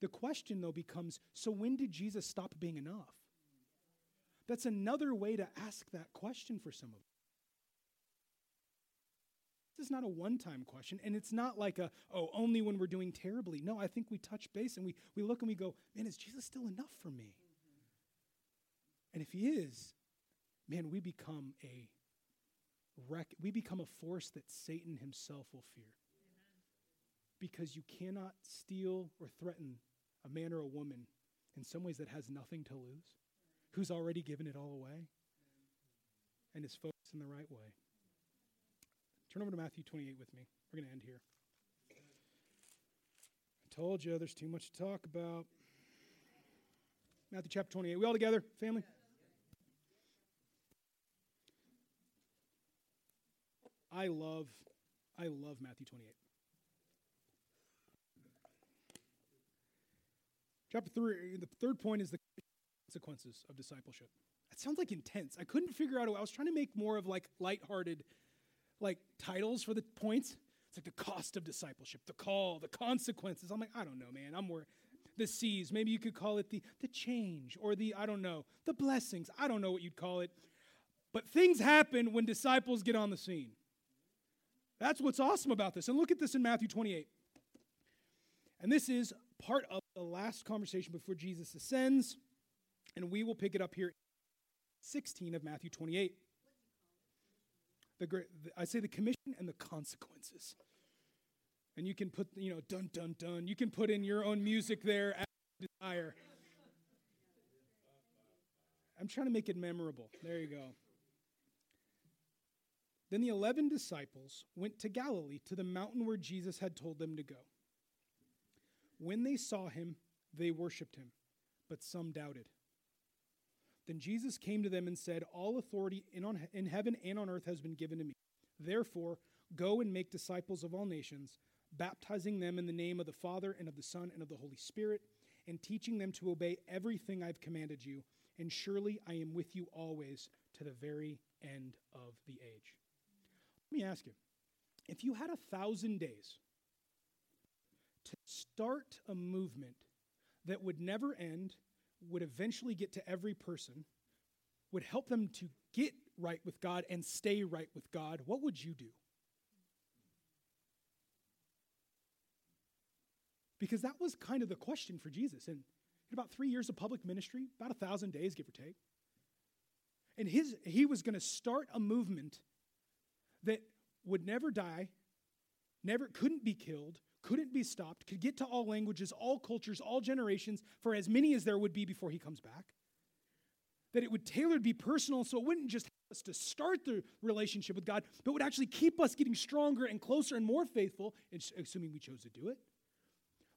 The question, though, becomes so when did Jesus stop being enough? That's another way to ask that question for some of us. This is not a one time question, and it's not like a, oh, only when we're doing terribly. No, I think we touch base and we, we look and we go, man, is Jesus still enough for me? And if he is, man, we become a wreck, we become a force that Satan himself will fear. Because you cannot steal or threaten a man or a woman in some ways that has nothing to lose, who's already given it all away. and is focused in the right way. Turn over to Matthew 28 with me. We're going to end here. I told you there's too much to talk about. Matthew chapter 28. We all together, family? I love, I love Matthew 28. Chapter 3, the third point is the consequences of discipleship. That sounds like intense. I couldn't figure out. I was trying to make more of like lighthearted, like titles for the points. It's like the cost of discipleship, the call, the consequences. I'm like, I don't know, man. I'm more the C's. Maybe you could call it the the change or the I don't know the blessings. I don't know what you'd call it. But things happen when disciples get on the scene. That's what's awesome about this. And look at this in Matthew 28. And this is part of the last conversation before Jesus ascends, and we will pick it up here 16 of Matthew 28. The, the, I say the commission and the consequences. And you can put, you know, dun dun dun. You can put in your own music there as you desire. I'm trying to make it memorable. There you go. Then the eleven disciples went to Galilee, to the mountain where Jesus had told them to go. When they saw him, they worshiped him, but some doubted. Then Jesus came to them and said, All authority in, on, in heaven and on earth has been given to me. Therefore, go and make disciples of all nations, baptizing them in the name of the Father and of the Son and of the Holy Spirit, and teaching them to obey everything I've commanded you. And surely I am with you always to the very end of the age. Let me ask you if you had a thousand days to start a movement that would never end, would eventually get to every person, would help them to get right with God and stay right with God, what would you do? Because that was kind of the question for Jesus. And in about three years of public ministry, about a thousand days, give or take. And his, he was going to start a movement that would never die, never couldn't be killed, couldn't be stopped, could get to all languages, all cultures, all generations, for as many as there would be before he comes back. That it would tailored be personal, so it wouldn't just help us to start the relationship with God, but would actually keep us getting stronger and closer and more faithful, assuming we chose to do it.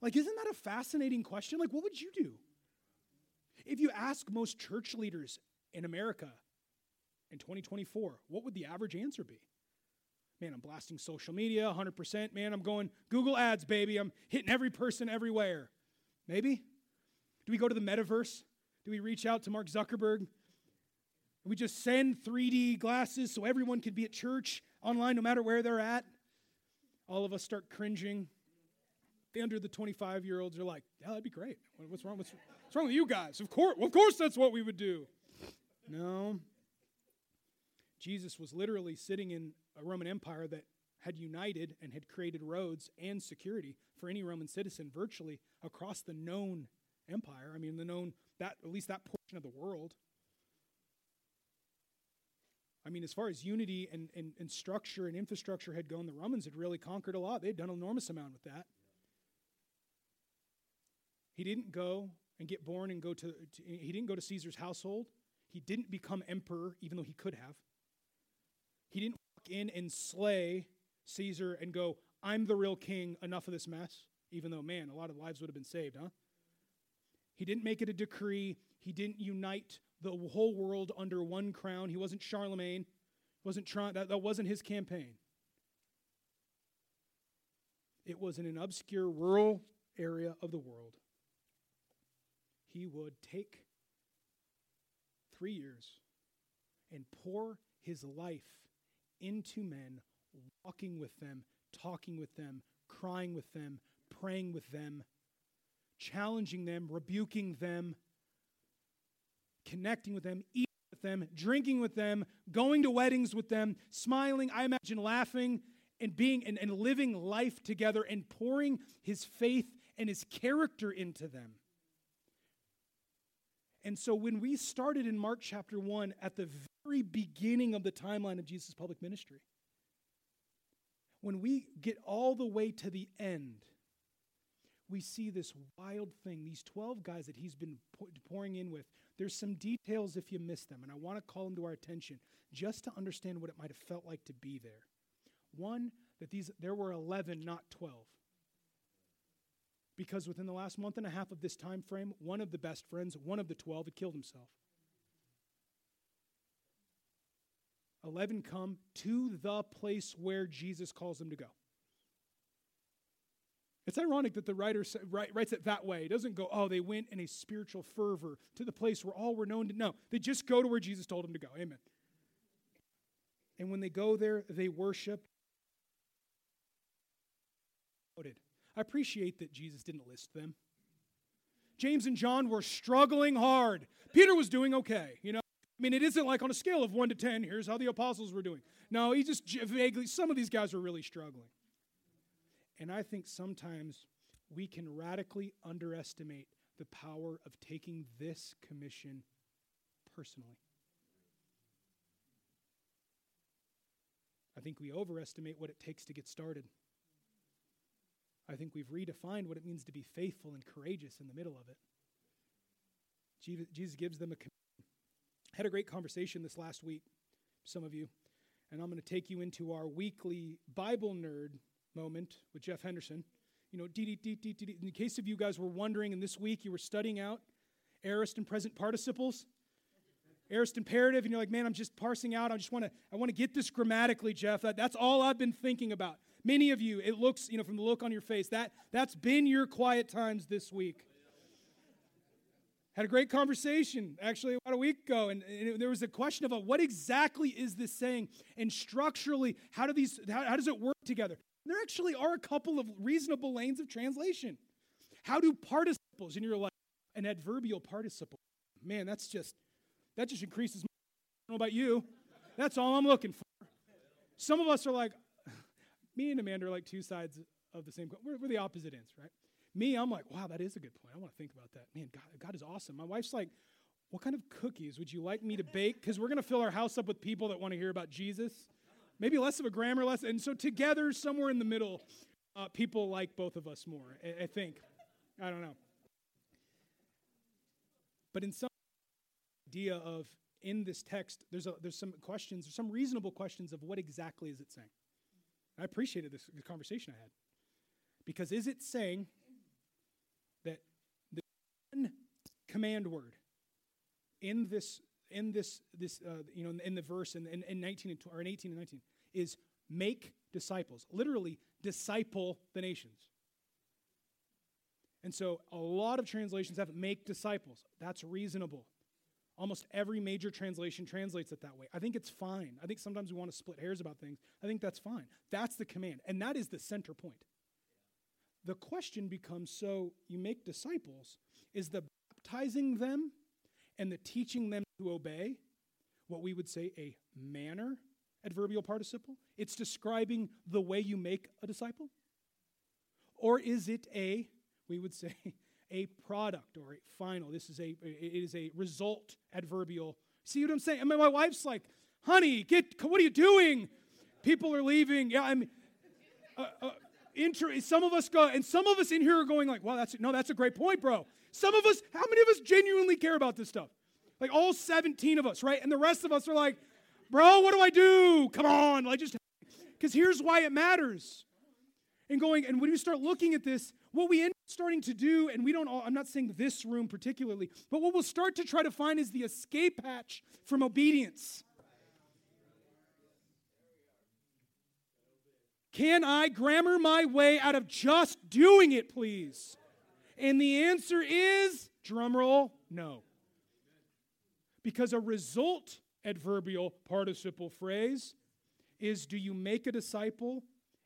Like, isn't that a fascinating question? Like, what would you do? If you ask most church leaders in America in 2024, what would the average answer be? Man, I'm blasting social media 100%. Man, I'm going Google Ads, baby. I'm hitting every person everywhere. Maybe? Do we go to the metaverse? Do we reach out to Mark Zuckerberg? We just send 3D glasses so everyone could be at church online no matter where they're at? All of us start cringing. The under the 25 year olds are like, yeah, that'd be great. What's wrong? What's, what's wrong with you guys? Of course, of course that's what we would do. No. Jesus was literally sitting in a Roman Empire that had united and had created roads and security for any Roman citizen virtually across the known empire. I mean, the known, that, at least that portion of the world. I mean, as far as unity and, and, and structure and infrastructure had gone, the Romans had really conquered a lot. They had done an enormous amount with that. He didn't go and get born and go to, to he didn't go to Caesar's household. He didn't become emperor, even though he could have. He didn't in and slay Caesar and go, I'm the real king, enough of this mess, even though, man, a lot of lives would have been saved, huh? He didn't make it a decree. He didn't unite the whole world under one crown. He wasn't Charlemagne. Wasn't trying, that, that wasn't his campaign. It was in an obscure rural area of the world. He would take three years and pour his life into men, walking with them, talking with them, crying with them, praying with them, challenging them, rebuking them, connecting with them, eating with them, drinking with them, going to weddings with them, smiling, I imagine laughing and being and, and living life together and pouring his faith and his character into them. And so when we started in Mark chapter 1 at the very beginning of the timeline of Jesus' public ministry, when we get all the way to the end, we see this wild thing, these 12 guys that he's been pouring in with. There's some details if you miss them, and I want to call them to our attention just to understand what it might have felt like to be there. One, that these there were 11, not 12. Because within the last month and a half of this time frame, one of the best friends, one of the 12, had killed himself. 11 come to the place where Jesus calls them to go. It's ironic that the writer writes it that way. He doesn't go, oh, they went in a spiritual fervor to the place where all were known to know. They just go to where Jesus told them to go. Amen. And when they go there, they worship. I appreciate that Jesus didn't list them. James and John were struggling hard. Peter was doing okay, you know. I mean, it isn't like on a scale of 1 to 10, here's how the apostles were doing. No, he just vaguely, some of these guys were really struggling. And I think sometimes we can radically underestimate the power of taking this commission personally. I think we overestimate what it takes to get started. I think we've redefined what it means to be faithful and courageous in the middle of it. Jesus gives them a. I had a great conversation this last week, some of you, and I'm going to take you into our weekly Bible nerd moment with Jeff Henderson. You know, dee, dee, dee, dee, in case of you guys were wondering, and this week you were studying out aorist and present participles, aorist imperative, and you're like, man, I'm just parsing out. I just want to, I want to get this grammatically, Jeff. That, that's all I've been thinking about. Many of you, it looks, you know, from the look on your face, that that's been your quiet times this week. Had a great conversation actually about a week ago, and, and there was a question about uh, what exactly is this saying, and structurally, how do these, how, how does it work together? There actually are a couple of reasonable lanes of translation. How do participles in your life, an adverbial participle, man, that's just, that just increases. My, I don't know about you. That's all I'm looking for. Some of us are like, me and Amanda are like two sides of the same coin. We're, we're the opposite ends, right? Me, I'm like, wow, that is a good point. I want to think about that. Man, God, God is awesome. My wife's like, what kind of cookies would you like me to bake? Because we're going to fill our house up with people that want to hear about Jesus maybe less of a grammar lesson. And so together, somewhere in the middle, uh, people like both of us more, I, I think. I don't know. But in some idea of in this text, there's, a, there's some questions, there's some reasonable questions of what exactly is it saying. I appreciated this, conversation I had. Because is it saying that the command word in this in this, this uh, you know, in the verse in, in, in 19 and, or in 18 and 19 is make disciples. Literally, disciple the nations. And so a lot of translations have make disciples. That's reasonable. Almost every major translation translates it that way. I think it's fine. I think sometimes we want to split hairs about things. I think that's fine. That's the command. And that is the center point. The question becomes so you make disciples, is the baptizing them and the teaching them to obey what we would say a manner adverbial participle? It's describing the way you make a disciple? Or is it a, we would say, a product or a final? This is a, it is a result adverbial. See what I'm saying? I mean, my wife's like, honey, get, what are you doing? People are leaving. Yeah, I'm, uh, uh, inter- some of us go, and some of us in here are going like, well, that's, no, that's a great point, bro. Some of us, how many of us genuinely care about this stuff? Like all 17 of us, right? And the rest of us are like, bro, what do I do? Come on. Like just because here's why it matters. And going, and when you start looking at this, what we end up starting to do, and we don't all, I'm not saying this room particularly, but what we'll start to try to find is the escape hatch from obedience. Can I grammar my way out of just doing it, please? And the answer is, drumroll, no. Because a result adverbial participle phrase is do you make a disciple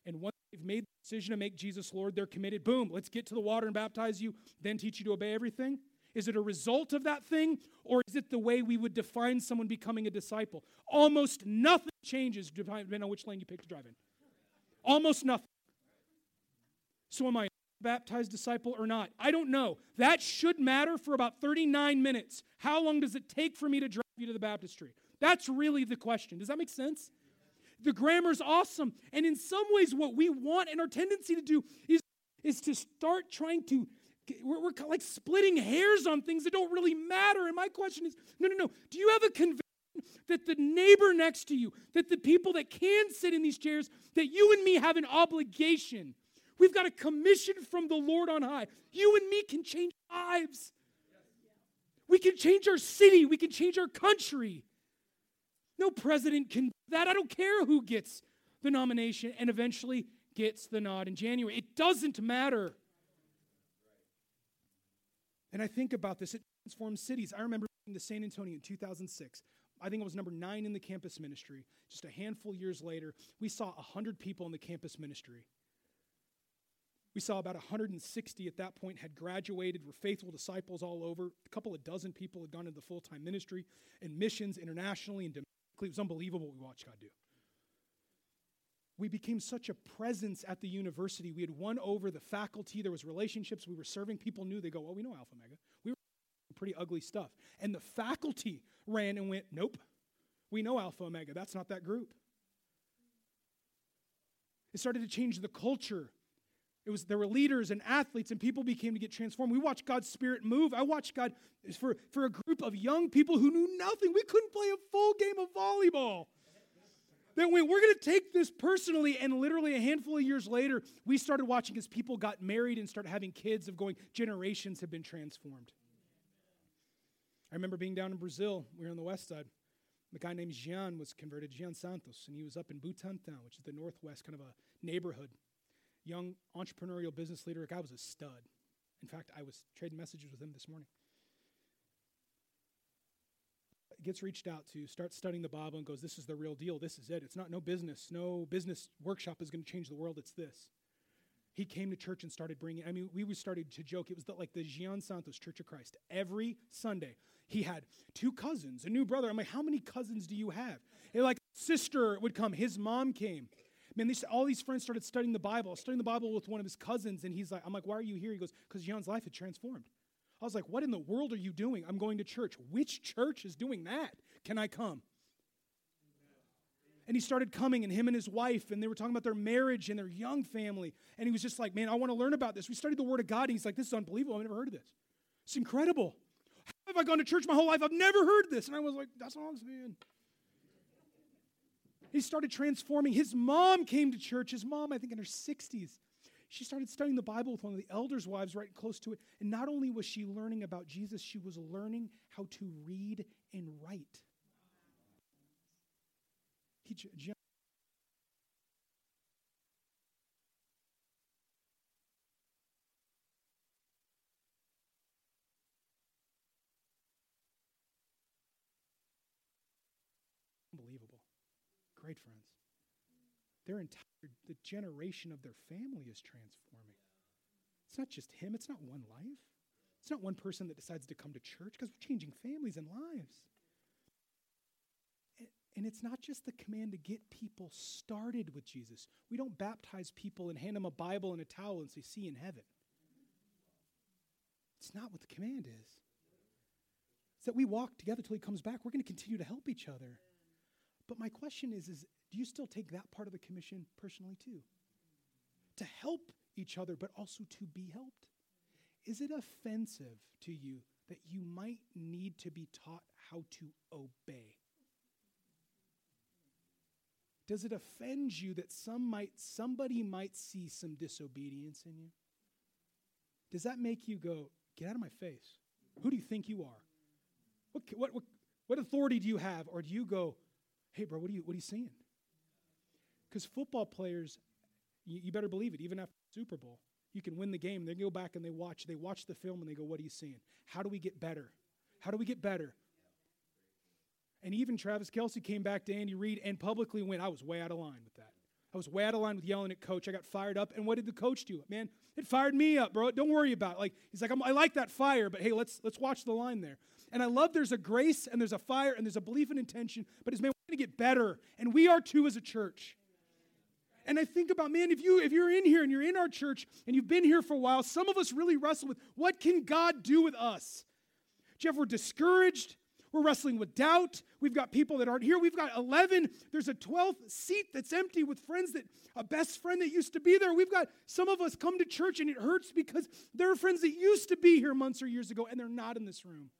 and once they've made the decision to make Jesus Lord, they're committed, boom, let's get to the water and baptize you, then teach you to obey everything? Is it a result of that thing, or is it the way we would define someone becoming a disciple? Almost nothing changes depending on which lane you pick to drive in. Almost nothing. So, am I a baptized disciple or not? I don't know. That should matter for about 39 minutes. How long does it take for me to drive you to the baptistry? That's really the question. Does that make sense? The grammar's awesome. And in some ways, what we want and our tendency to do is is to start trying to we're, we're like splitting hairs on things that don't really matter. And my question is no, no, no. Do you have a conviction that the neighbor next to you, that the people that can sit in these chairs, that you and me have an obligation? We've got a commission from the Lord on high. You and me can change lives. We can change our city. We can change our country. No president can do that. I don't care who gets the nomination and eventually gets the nod in January. It doesn't matter. And I think about this, it transforms cities. I remember being to San Antonio in 2006. I think it was number nine in the campus ministry. Just a handful years later, we saw 100 people in the campus ministry. We saw about 160 at that point had graduated, were faithful disciples all over. A couple of dozen people had gone into the full time ministry and missions internationally and. It was unbelievable what we watched God do we became such a presence at the university. We had won over the faculty. There was relationships. We were serving people new. They go, "Oh, we know Alpha Omega." We were pretty ugly stuff. And the faculty ran and went, "Nope, we know Alpha Omega. That's not that group." It started to change the culture. It was there were leaders and athletes, and people became to get transformed. We watched God's Spirit move. I watched God for, for a group of young people who knew nothing. We couldn't play a full game of volleyball that went, we're going to take this personally. And literally a handful of years later, we started watching as people got married and started having kids, of going, generations have been transformed. I remember being down in Brazil. We were on the west side. The guy named Jean was converted, Jean Santos, and he was up in Butantã, which is the northwest, kind of a neighborhood. Young entrepreneurial business leader. A guy was a stud. In fact, I was trading messages with him this morning gets reached out to, starts studying the Bible, and goes, This is the real deal. This is it. It's not no business. No business workshop is going to change the world. It's this. He came to church and started bringing, I mean, we started to joke. It was the, like the Jean Santos Church of Christ. Every Sunday, he had two cousins, a new brother. I'm like, How many cousins do you have? And like, sister would come. His mom came. Man, all these friends started studying the Bible, studying the Bible with one of his cousins, and he's like, I'm like, why are you here? He goes, because Jean's life had transformed. I was like, What in the world are you doing? I'm going to church. Which church is doing that? Can I come? And he started coming, and him and his wife, and they were talking about their marriage and their young family. And he was just like, Man, I want to learn about this. We studied the Word of God, and he's like, This is unbelievable. I've never heard of this. It's incredible. How have I gone to church my whole life? I've never heard this. And I was like, That's all I'm saying. He started transforming. His mom came to church. His mom, I think in her 60s, she started studying the Bible with one of the elders' wives right close to it. And not only was she learning about Jesus, she was learning how to read and write. He. Great friends. Their entire the generation of their family is transforming. It's not just him, it's not one life. It's not one person that decides to come to church because we're changing families and lives. And it's not just the command to get people started with Jesus. We don't baptize people and hand them a Bible and a towel and say, see in heaven. It's not what the command is. It's that we walk together till he comes back. We're going to continue to help each other. But my question is, is do you still take that part of the commission personally too? To help each other, but also to be helped? Is it offensive to you that you might need to be taught how to obey? Does it offend you that some might somebody might see some disobedience in you? Does that make you go, get out of my face? Who do you think you are? What, what, what, what authority do you have? Or do you go, hey, bro, what are you, what are you seeing? Because football players, you, you, better believe it, even after the Super Bowl, you can win the game. They go back and they watch. They watch the film and they go, What are you seeing? How do we get better? How do we get better? And even Travis Kelce came back to Andy Reid and publicly went, I was way out of line with that. I was way out of line with yelling at coach. I got fired up. And what did the coach do? Man, it fired me up, bro. Don't worry about it. Like, he's like, i like that fire, but hey, let's let's watch the line there. And I love there's a grace and there's a fire and there's a belief and intention, but it's man, gonna get better. And we are too as a church. And I think about, man, if you if you're in here and you're in our church and you've been here for a while, some of us really wrestle with what can God do with us? Jeff, we're discouraged, We're wrestling with doubt. We've got people that aren't here. We've got 11. There's a 12th seat that's empty with friends that, a best friend that used to be there. We've got some of us come to church and it hurts because there are friends that used to be here months or years ago and they're not in this room.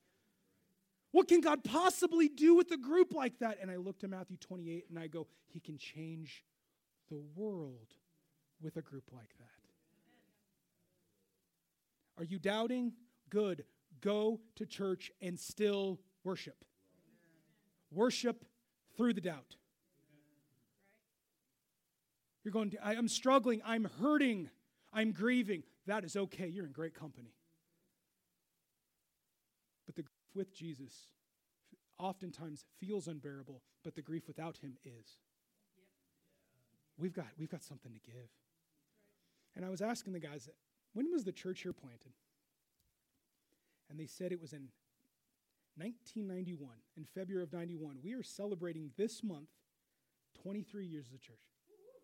What can God possibly do with a group like that? And I look to Matthew 28 and I go, He can change the world with a group like that. Are you doubting? Good. Go to church and still worship. Worship through the doubt. You're going, to, I'm struggling, I'm hurting, I'm grieving. That is okay. You're in great company. But the with Jesus oftentimes feels unbearable, but the grief without him is. We've got, we've got something to give. And I was asking the guys, when was the church here planted? And they said it was in 1991, in February of 91. We are celebrating this month 23 years as a church.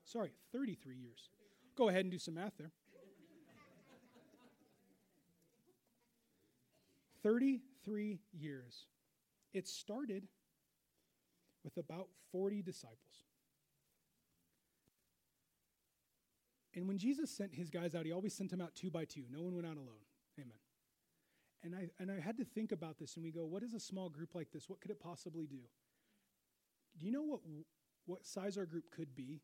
Sorry, 33 years. Go ahead and do some math there. 33 years. It started with about 40 disciples. And when Jesus sent his guys out, he always sent them out two by two. No one went out alone. Amen. And I, and I had to think about this, and we go, what is a small group like this? What could it possibly do? Do you know what, what size our group could be?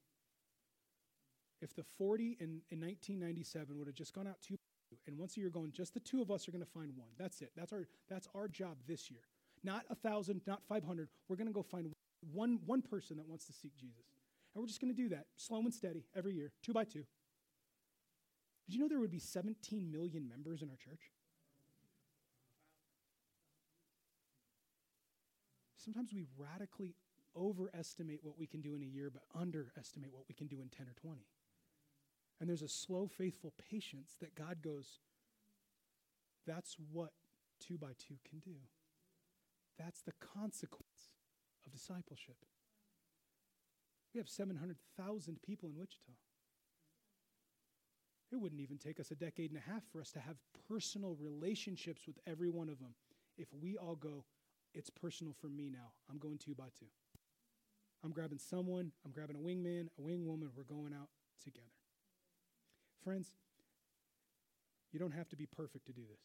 If the 40 in, in 1997 would have just gone out two, and once a year going, just the two of us are going to find one. That's it. That's our, that's our job this year. Not a thousand, not 500. We're going to go find one, one person that wants to seek Jesus. And we're just going to do that, slow and steady, every year, two by two. Did you know there would be 17 million members in our church? Sometimes we radically overestimate what we can do in a year, but underestimate what we can do in 10 or 20. And there's a slow, faithful patience that God goes, that's what two by two can do. That's the consequence of discipleship. We have 700,000 people in Wichita. It wouldn't even take us a decade and a half for us to have personal relationships with every one of them if we all go, it's personal for me now. I'm going two by two. I'm grabbing someone, I'm grabbing a wingman, a wingwoman, we're going out together. Friends, you don't have to be perfect to do this.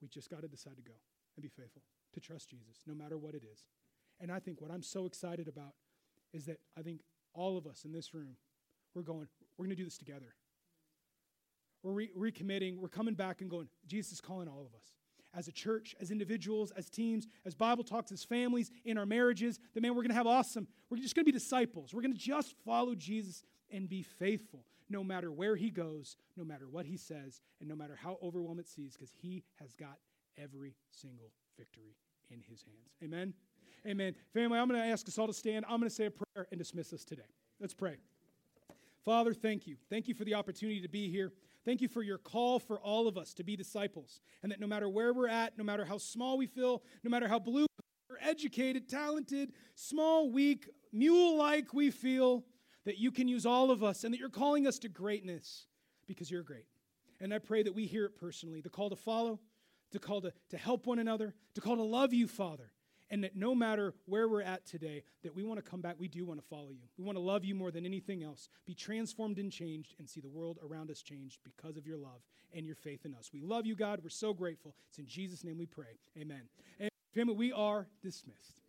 We just got to decide to go and be faithful, to trust Jesus, no matter what it is. And I think what I'm so excited about is that I think all of us in this room, we're going, we're going to do this together. We're re- recommitting, we're coming back and going, Jesus is calling all of us as a church, as individuals, as teams, as Bible talks, as families, in our marriages, that man, we're going to have awesome. We're just going to be disciples. We're going to just follow Jesus and be faithful no matter where he goes, no matter what he says, and no matter how overwhelmed it seems, because he has got every single victory in his hands. Amen? Amen. Family, I'm going to ask us all to stand. I'm going to say a prayer and dismiss us today. Let's pray. Father, thank you. Thank you for the opportunity to be here. Thank you for your call for all of us to be disciples. And that no matter where we're at, no matter how small we feel, no matter how blue or educated, talented, small, weak, mule like we feel, that you can use all of us and that you're calling us to greatness because you're great. And I pray that we hear it personally the call to follow, the call to, to help one another, the call to love you, Father and that no matter where we're at today, that we want to come back, we do want to follow you. We want to love you more than anything else, be transformed and changed, and see the world around us changed because of your love and your faith in us. We love you, God. We're so grateful. It's in Jesus' name we pray. Amen. Amen. family, we are dismissed.